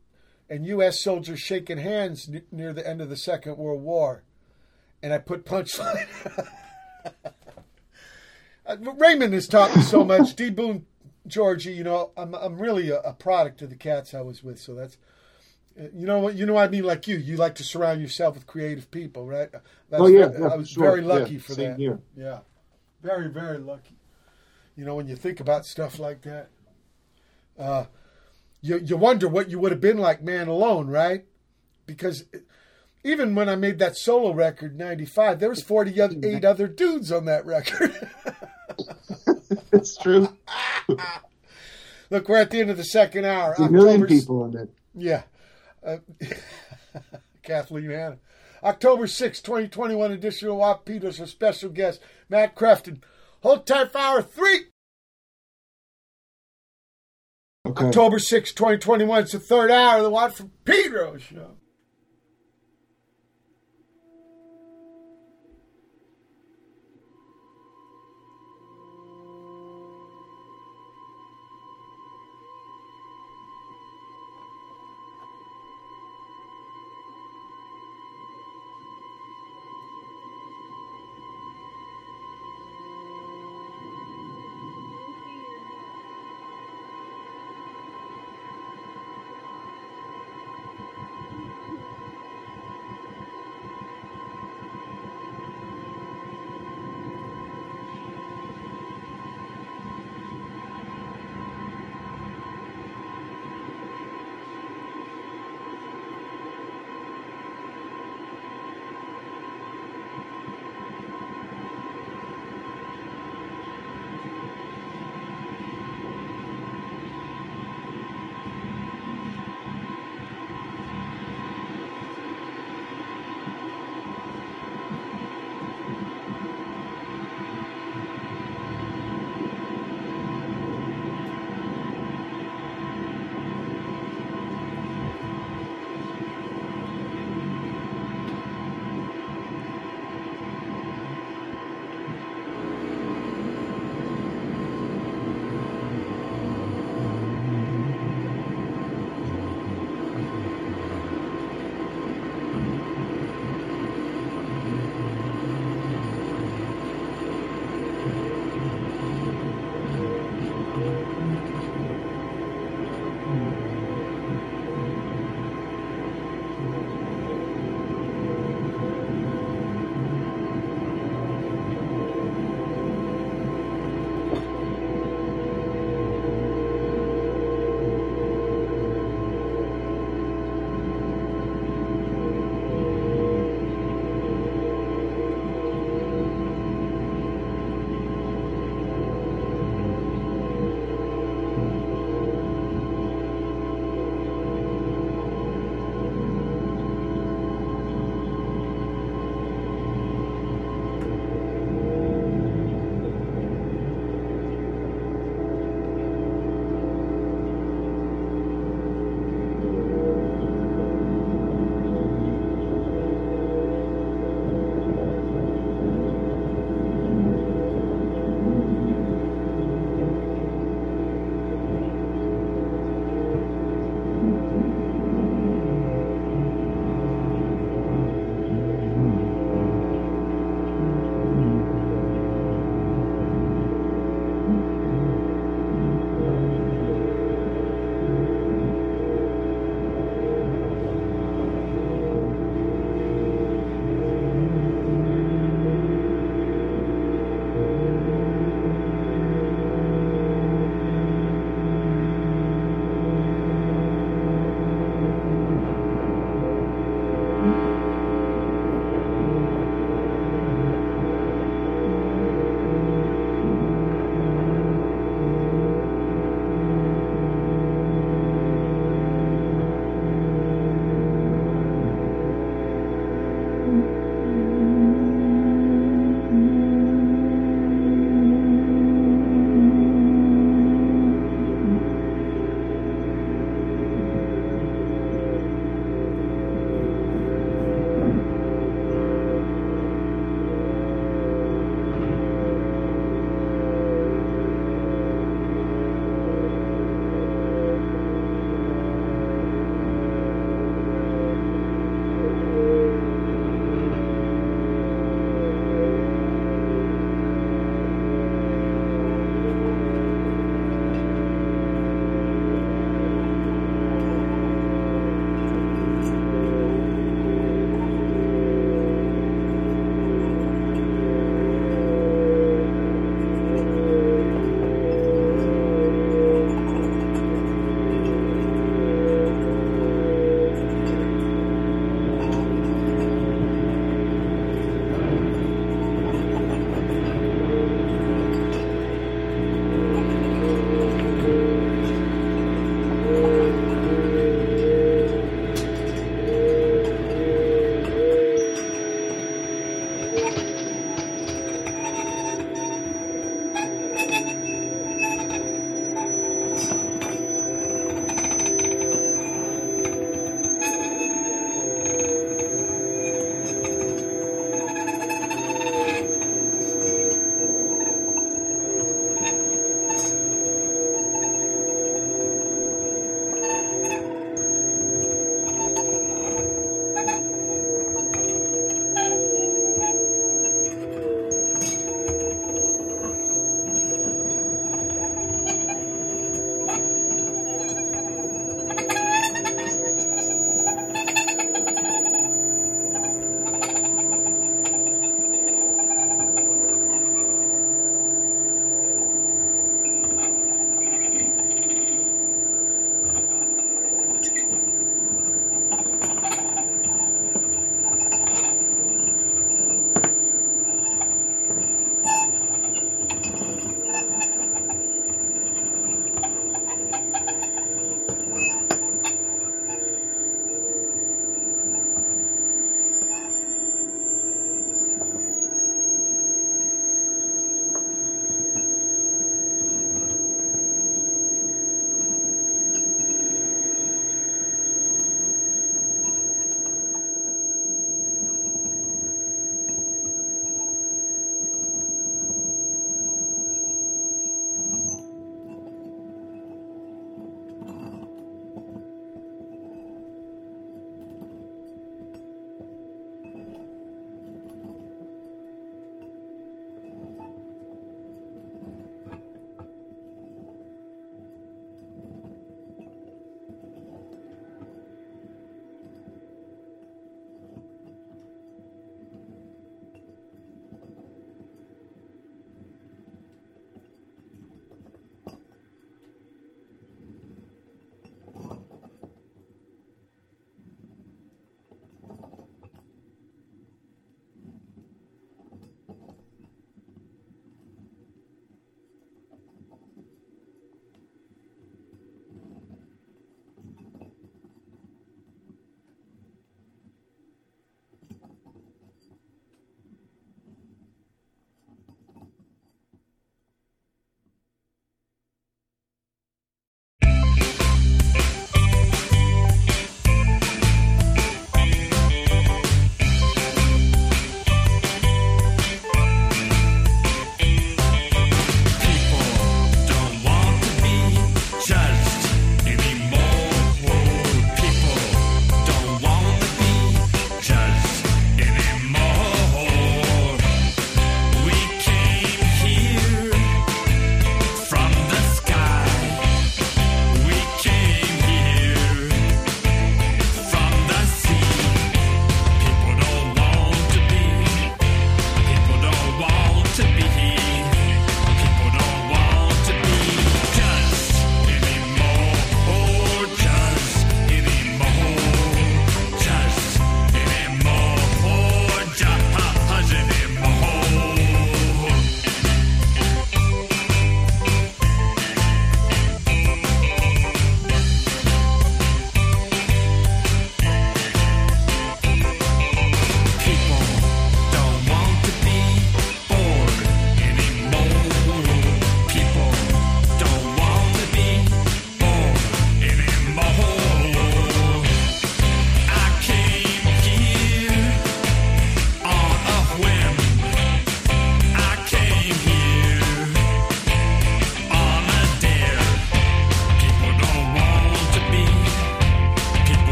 Speaker 1: and U.S. soldiers shaking hands near the end of the Second World War, and I put punchline. Uh, Raymond has taught me so much. D. Boon, Georgie, you know, I'm I'm really a, a product of the cats I was with, so that's. uh, You know what? You know what I mean. Like you, you like to surround yourself with creative people, right? That's
Speaker 2: Oh, yeah, yeah,
Speaker 1: I was
Speaker 2: sure.
Speaker 1: very
Speaker 2: Yeah,
Speaker 1: lucky for
Speaker 2: same
Speaker 1: that.
Speaker 2: here.
Speaker 1: Yeah, very very lucky. You know, when you think about stuff like that, uh, you you wonder what you would have been like, man, alone, right? Because even when I made that solo record, '95, there was 48 other dudes on that record.
Speaker 2: It's true.
Speaker 1: Look, we're at the end of the second hour.
Speaker 2: A million people in it.
Speaker 1: Yeah. Uh, Kathleen Hanna. October 6, 2021 edition of Wap Peters, our special guest, Matt Krefting. Hold tight for hour three.
Speaker 2: Okay.
Speaker 1: October 6, 2021. It's the third hour of the Watt from Pedro show.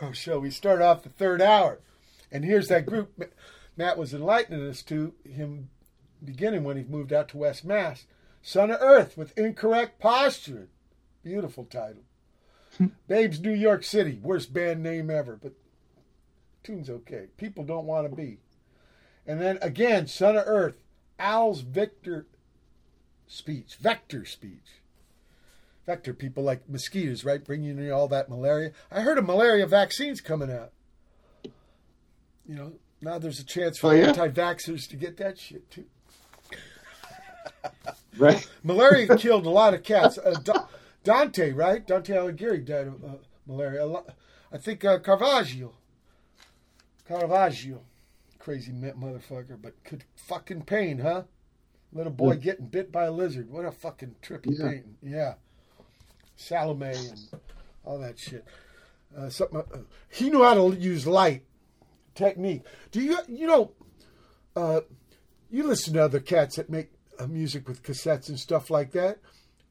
Speaker 1: Watt show. We start off the third hour, and here's that group Ma- Matt was enlightening us to him beginning when he moved out to West Mass. Son of Earth with incorrect posture. Beautiful title. Babes, New York City. Worst band name ever, but tune's okay. People don't want to be. And then again, Son of Earth. Al's Victor speech. Vector speech. Vector people like mosquitoes, right? Bringing you all that malaria. I heard a malaria vaccine's coming out. You know, now there's a chance for
Speaker 2: Oh, yeah?
Speaker 1: anti-vaxxers to get that shit too.
Speaker 2: Right.
Speaker 1: Malaria killed a lot of cats. Uh, Da- Dante, right? Dante Alighieri died of uh, malaria. A lot, I think uh, Caravaggio. Caravaggio. Crazy motherfucker, but could fucking pain, huh? Little boy
Speaker 2: Yeah.
Speaker 1: getting bit by a lizard. What a fucking trippy
Speaker 2: Yeah.
Speaker 1: painting. Yeah. Salome and all that shit. Uh, something, uh, he knew how to use light technique. Do you, you know, uh, you listen to other cats that make uh, music with cassettes and stuff like that.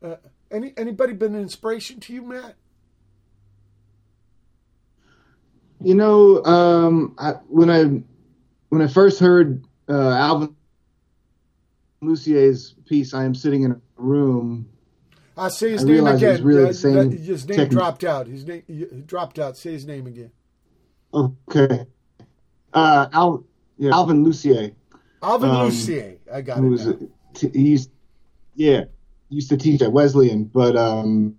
Speaker 1: Uh, any anybody been an inspiration to you, Matt?
Speaker 2: You know, um, I, when I when I first heard uh, Alvin Lucier's piece, "I am sitting in a room,"
Speaker 1: I say his
Speaker 2: I
Speaker 1: name
Speaker 2: it
Speaker 1: again.
Speaker 2: really the same
Speaker 1: that- his name
Speaker 2: technique.
Speaker 1: dropped out. His name dropped out. Say his name again.
Speaker 2: okay, uh, Al, yeah, Alvin Lucier,
Speaker 1: Alvin
Speaker 2: Um,
Speaker 1: Lucier. I got
Speaker 2: who
Speaker 1: it.
Speaker 2: was
Speaker 1: now.
Speaker 2: a- t- he used, yeah, used to teach at Wesleyan, but um,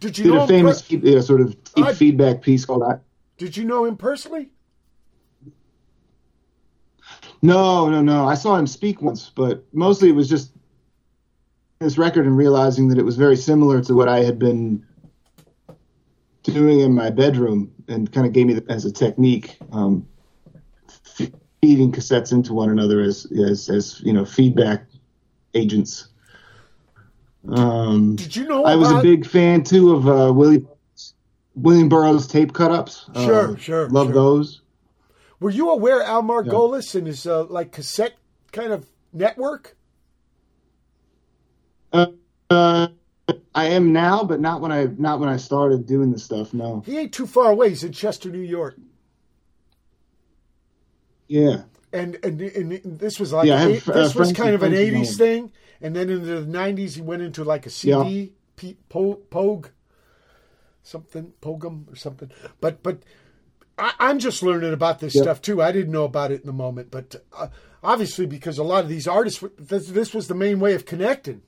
Speaker 1: Did you
Speaker 2: did
Speaker 1: know
Speaker 2: a famous
Speaker 1: per-
Speaker 2: feed, uh, sort of
Speaker 1: I-
Speaker 2: feedback piece called I,
Speaker 1: did you know him personally?
Speaker 2: No, no, no. I saw him speak once, but mostly it was just this record and realizing that it was very similar to what I had been doing in my bedroom and kind of gave me the, as a technique, um, feeding cassettes into one another as, as, as you know, feedback agents. Um,
Speaker 1: Did you know
Speaker 2: I was a big fan too of uh, William William Burroughs tape cut ups.
Speaker 1: Sure, sure,
Speaker 2: Love
Speaker 1: sure.
Speaker 2: those.
Speaker 1: Were you aware Al Margolis and his uh, like cassette kind of network?
Speaker 2: Uh, uh, I am now, but not when I not when I started doing this stuff. No.
Speaker 1: He ain't too far away. He's in Chester, New York.
Speaker 2: Yeah.
Speaker 1: and and, and this was like
Speaker 2: Yeah, have,
Speaker 1: eight-
Speaker 2: uh,
Speaker 1: this was kind of an
Speaker 2: friends who know
Speaker 1: '80s thing, and then in the '90s he went into like a
Speaker 2: Yeah.
Speaker 1: CD, P, po, Pogue, something Pogum or something. But but I, I'm just learning about this
Speaker 2: Yeah.
Speaker 1: stuff too. I didn't know about it in the moment, but uh, obviously because a lot of these artists, this, this was the main way of connecting.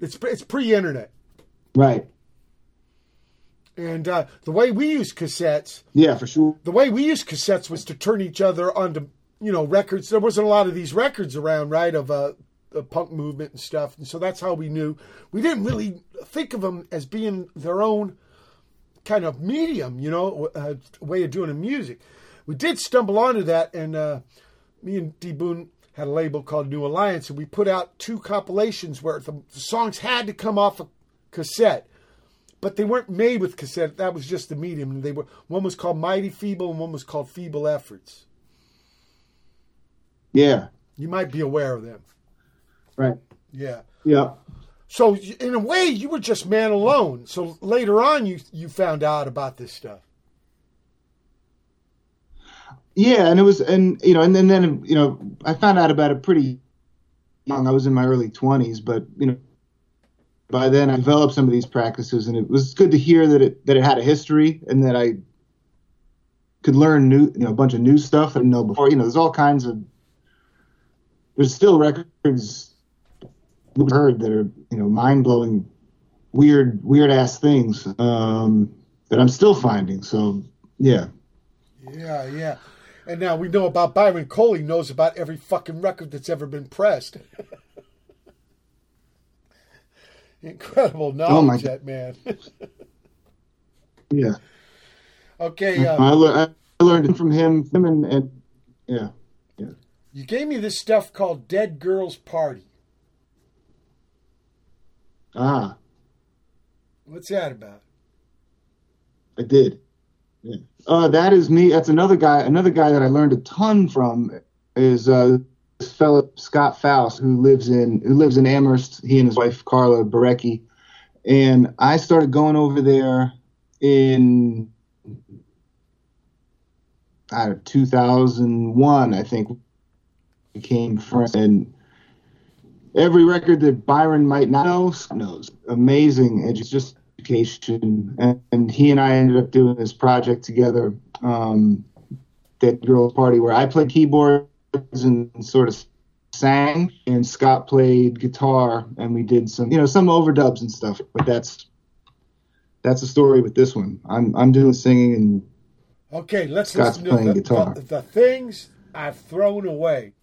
Speaker 1: It's pre- it's pre-internet,
Speaker 2: Right.
Speaker 1: and uh, the way we use cassettes.
Speaker 2: Yeah, for sure.
Speaker 1: the way we used cassettes was to turn each other onto you know records there wasn't a lot of these records around right of uh, the punk movement and stuff and so that's how we knew we didn't really think of them as being their own kind of medium you know uh, way of doing the music we did stumble onto that and uh, me and D. Boon had a label called new alliance and we put out two compilations where the, songs had to come off a cassette but they weren't made with cassette. That was just the medium. They were one was called Mighty Feeble and one was called Feeble Efforts.
Speaker 2: Yeah.
Speaker 1: You might be aware of them.
Speaker 2: Right.
Speaker 1: Yeah.
Speaker 2: Yeah.
Speaker 1: So in a way, you were just man alone. So later on, you you found out about this stuff.
Speaker 2: Yeah, and it was, and you know, and then, then you know, I found out about it pretty young. I was in my early twenties, but you know, by then I developed some of these practices, and it was good to hear that it that it had a history and that I could learn new, you know, a bunch of new stuff I didn't know before. You know, there's all kinds of there's still records heard that are you know mind blowing, weird, weird ass things um, that I'm still finding. So yeah.
Speaker 1: Yeah, yeah. And now we know about Byron Coley knows about every fucking record that's ever been pressed. Incredible
Speaker 2: Oh,
Speaker 1: knowledge, that man.
Speaker 2: Yeah.
Speaker 1: okay, uh,
Speaker 2: I, le- I learned it from him, him and, and yeah,
Speaker 1: you gave me this stuff called Dead Girls Party.
Speaker 2: ah,
Speaker 1: What's that about?
Speaker 2: I did. Yeah. Uh, that is me. That's another guy. Another guy that I learned a ton from is uh, this fellow Scott Foust, who lives in who lives in Amherst. He and his wife Karla Borecky, and I started going over there in out of 2001, I think, became friends. And every record that Byron might not know knows. Amazing. And it's just education. And, and, he and I ended up doing this project together, um, Dead Girls Party where I played keyboards and sort of sang, and Scott played guitar, and we did some, you know, some overdubs and stuff. But that's that's the story with this one. I'm I'm doing singing and
Speaker 3: okay. Let's
Speaker 2: Scott's
Speaker 3: listen to
Speaker 2: playing
Speaker 3: the,
Speaker 2: guitar.
Speaker 3: The, the things I've thrown away.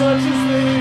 Speaker 6: Moments
Speaker 3: such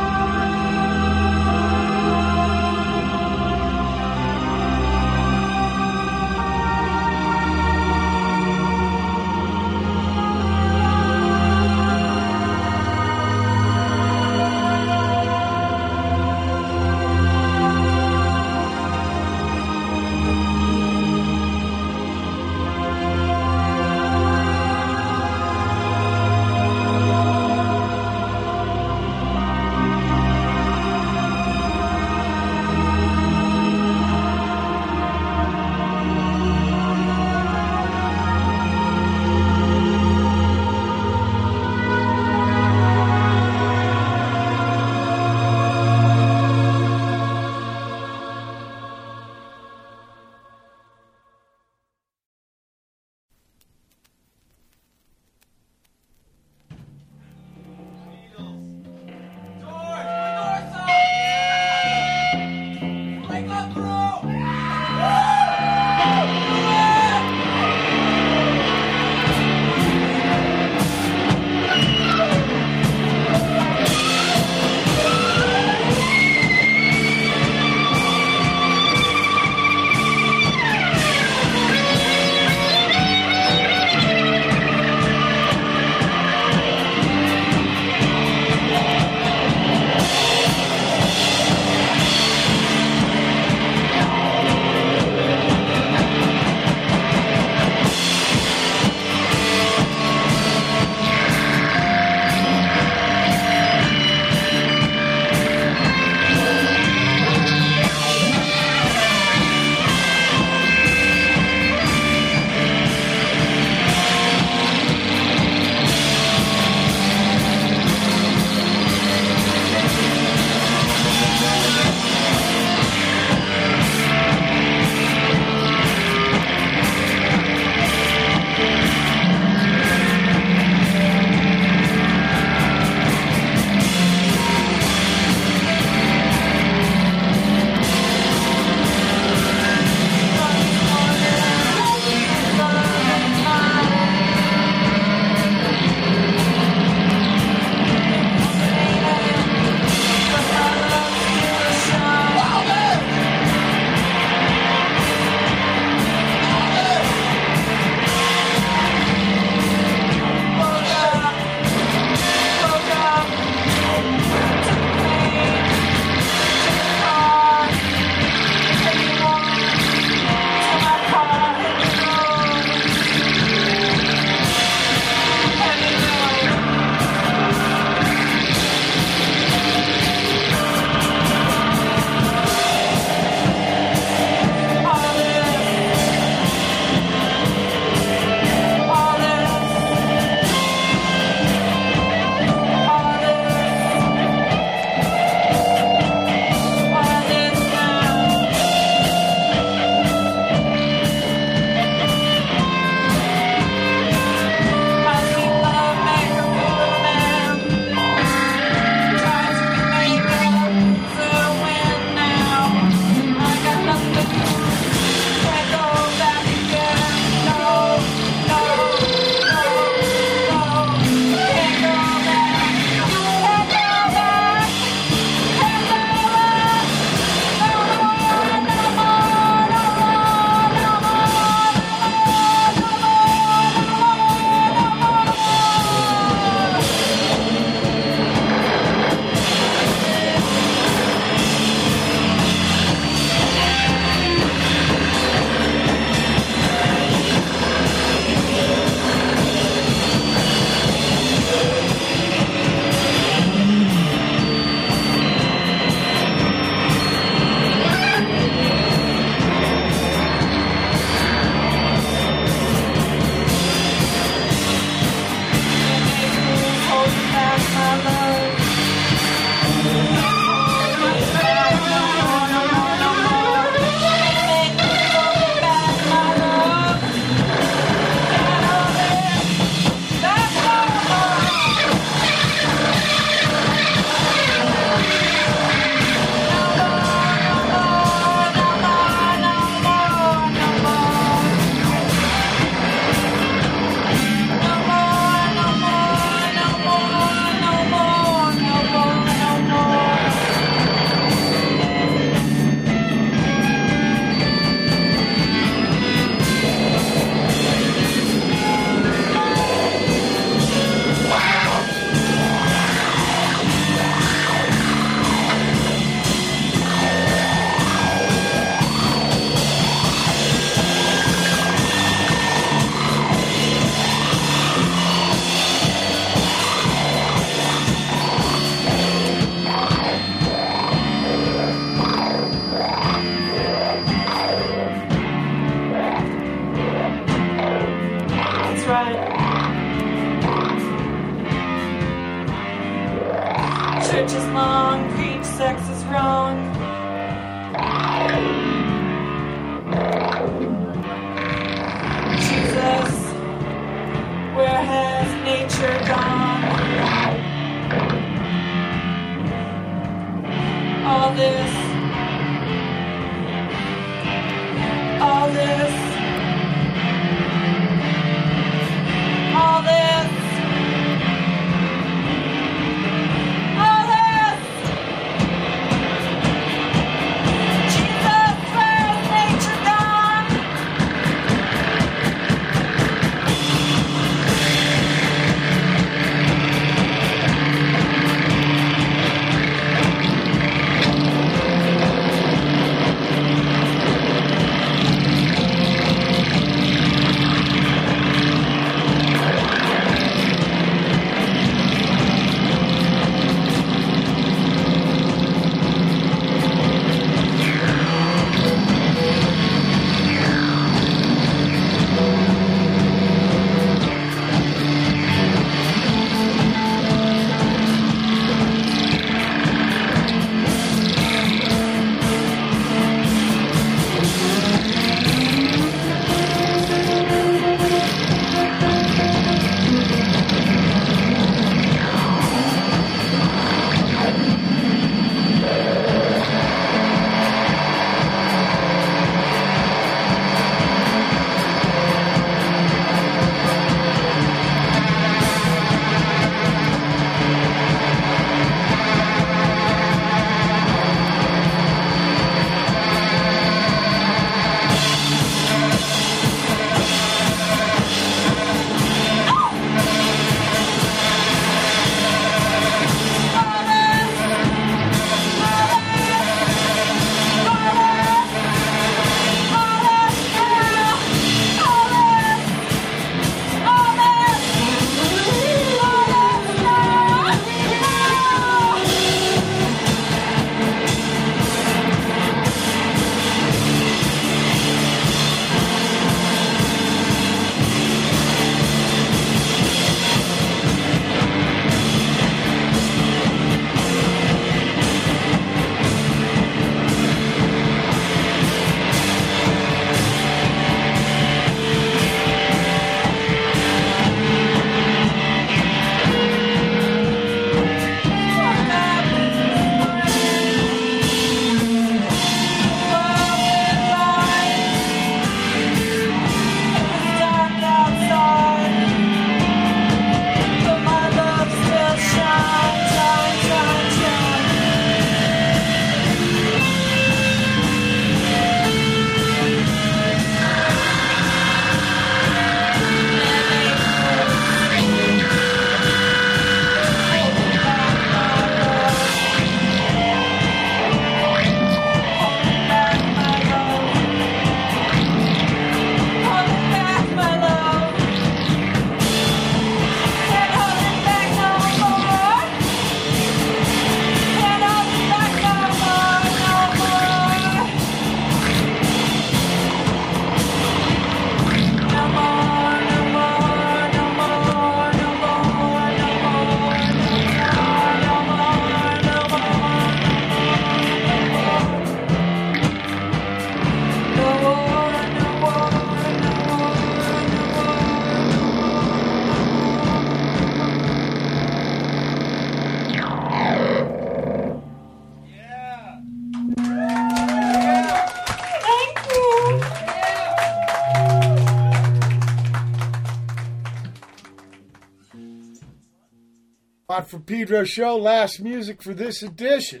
Speaker 1: Watt from Pedro show, last music for this edition.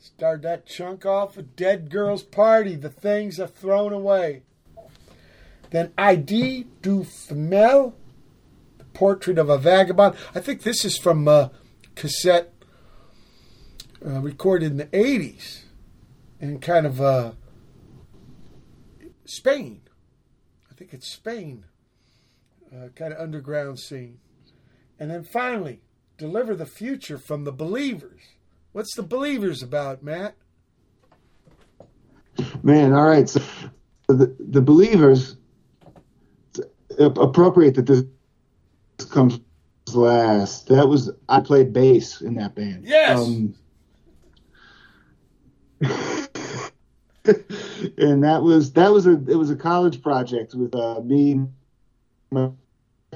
Speaker 1: Start that chunk off with Dead Girls Party, The Things I've Thrown Away. Then Idee du Femelle, The Portrait of a Vagabond. I think this is from a cassette uh, recorded in the 80s in kind of uh, Spain. I think it's Spain, uh, kind of underground scene. And then finally, Deliver the Future from the Believers. What's the Believers about, Matt?
Speaker 2: Man, all right. So the, the believers, it's appropriate that this comes last? That was I played bass in that band.
Speaker 1: Yes.
Speaker 2: Um, and that was that was a it was a college project with uh, me, my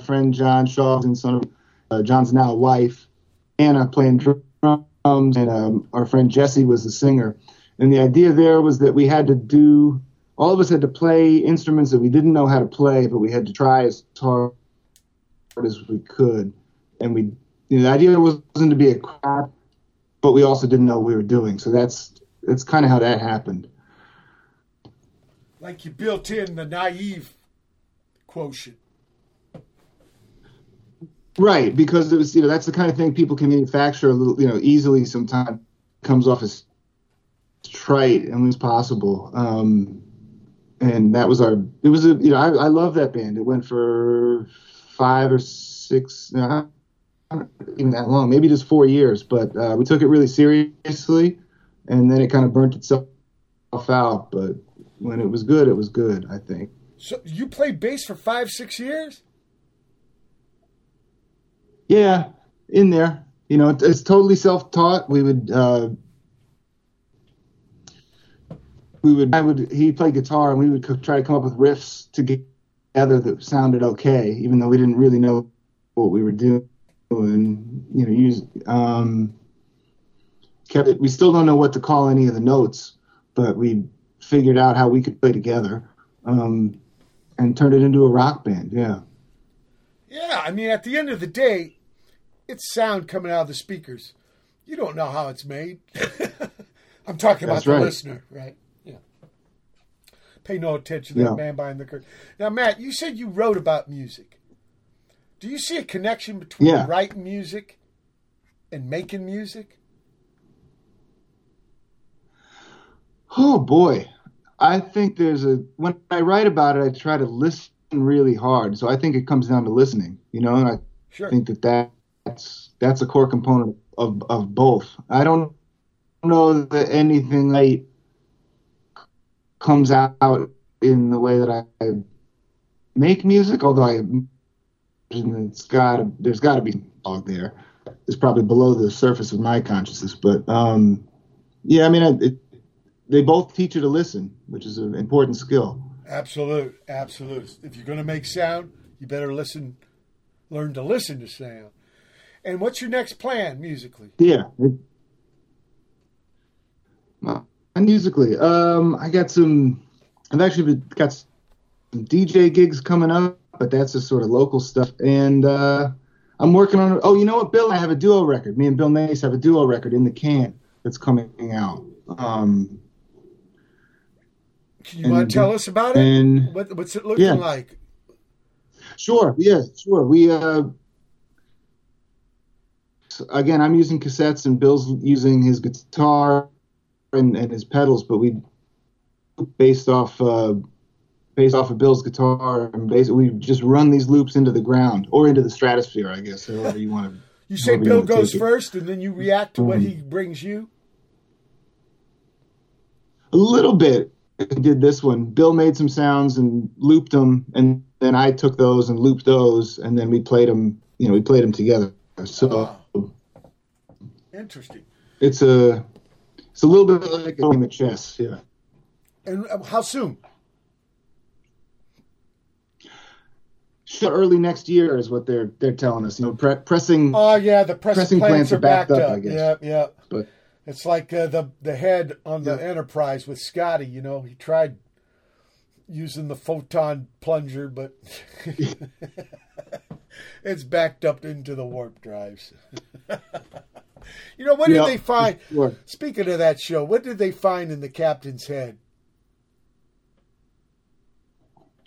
Speaker 2: friend John Shaw, and son of uh, John's now wife, Anna playing drums, and um, our friend Jesse was the singer. And the idea there was that we had to do all of us had to play instruments that we didn't know how to play, but we had to try as hard as we could. And we, you know, the idea wasn't to be a crap, but we also didn't know what we were doing. So that's that's kind of how that happened.
Speaker 1: Like you built in the naive quotient.
Speaker 2: Right, because it was you know that's the kind of thing people can manufacture a little you know easily. Sometimes comes off as trite and as possible. Um, and that was our. It was a you know I, I love that band. It went for five or six, no, not even that long, maybe just four years. But uh, we took it really seriously, and then it kind of burnt itself out. But when it was good, it was good. I think.
Speaker 1: So you played bass for five, six years?
Speaker 2: Yeah, in there. You know, it's, totally self-taught. We would, uh, we would, I would, he played guitar and we would co- try to come up with riffs together that sounded okay, even though we didn't really know what we were doing. You know, use, um, kept it, we still don't know what to call any of the notes, but we figured out how we could play together, um, and turned it into a rock band. Yeah.
Speaker 1: Yeah, I mean, at the end of the day, it's sound coming out of the speakers. You don't know how it's made. I'm talking about
Speaker 2: That's
Speaker 1: the
Speaker 2: right.
Speaker 1: listener, right? Yeah. Pay no attention to
Speaker 2: Yeah.
Speaker 1: that man behind the curtain. Now, Matt, you said you wrote about music. Do you see a connection between
Speaker 2: Yeah.
Speaker 1: writing music and making music?
Speaker 2: Oh boy, I think there's a when I write about it, I try to listen really hard. So I think it comes down to listening, you know. And I
Speaker 1: Sure.
Speaker 2: think that that that's that's a core component of of both. I don't know that anything like comes out in the way that I, make music, although I it's got there's got to be dog there. It's probably below the surface of my consciousness, but um, yeah, I mean, it, they both teach you to listen, which is an important skill.
Speaker 1: Absolute, absolute. If you're going to make sound, you better listen, learn to listen to sound. And what's your next plan musically?
Speaker 2: Yeah. Well, and musically, um, I got some. I've actually got some DJ gigs coming up, but that's just sort of local stuff. And uh, I'm working on. Oh, you know what, Bill? I have a duo record. Me and Bill Nace have a duo record in the can that's coming out. Um,
Speaker 1: Can you want to tell us about it?
Speaker 2: and-
Speaker 1: What, what's it looking
Speaker 2: Yeah.
Speaker 1: like?
Speaker 2: Sure. Yeah. Sure. We uh, again, I'm using cassettes and Bill's using his guitar and, and his pedals, but we based off uh, based off of Bill's guitar and basically we just run these loops into the ground or into the stratosphere, I guess, however you want to.
Speaker 1: You say
Speaker 2: however you
Speaker 1: Bill goes first, and then you react to what he brings you.
Speaker 2: A little bit. I did this one. Bill made some sounds and looped them, and then I took those and looped those, and then we played them. You know, we played them together. So
Speaker 1: Interesting.
Speaker 2: it's a it's a little bit like a game of chess. Yeah.
Speaker 1: And uh, how soon?
Speaker 2: Sure, early next year is what they're they're telling us. You know, pre- pressing.
Speaker 1: Oh yeah, the press
Speaker 2: Pressing
Speaker 1: plants,
Speaker 2: plants
Speaker 1: are
Speaker 2: are backed
Speaker 1: backed
Speaker 2: up,
Speaker 1: up.
Speaker 2: I guess.
Speaker 1: Yeah, yeah.
Speaker 2: But
Speaker 1: It's like uh, the the head on the
Speaker 2: Yeah.
Speaker 1: Enterprise with Scotty. You know, he tried using the photon plunger, but it's backed up into the warp drives. you know, what
Speaker 2: Yeah,
Speaker 1: did they find?
Speaker 2: sure.
Speaker 1: Speaking of that show, what did they find in the captain's head?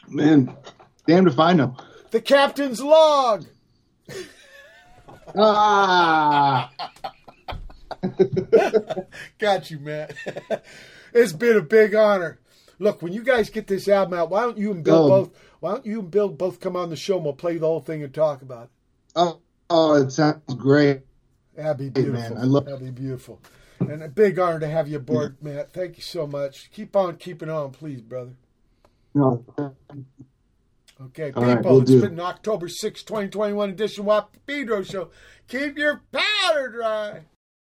Speaker 2: man, damn to find them.
Speaker 1: The captain's log.
Speaker 2: Ah,
Speaker 1: Got you, Matt. it's been a big honor. Look, when you guys get this album out, why don't you and Bill
Speaker 2: Oh.
Speaker 1: both? Why don't you and Bill both come on the show and we'll play the whole thing and talk about it?
Speaker 2: oh, oh, it sounds great.
Speaker 1: That'd be
Speaker 2: Hey,
Speaker 1: beautiful.
Speaker 2: man, I love-
Speaker 1: That'd be beautiful. And a big honor to have you aboard, Matt. Thank you so much. Keep on keeping on, please, brother.
Speaker 2: No,
Speaker 1: Okay,
Speaker 2: All right,
Speaker 1: people,
Speaker 2: will
Speaker 1: it's
Speaker 2: do.
Speaker 1: been October 6, 2021 edition Wap Pedro show. Keep your powder dry.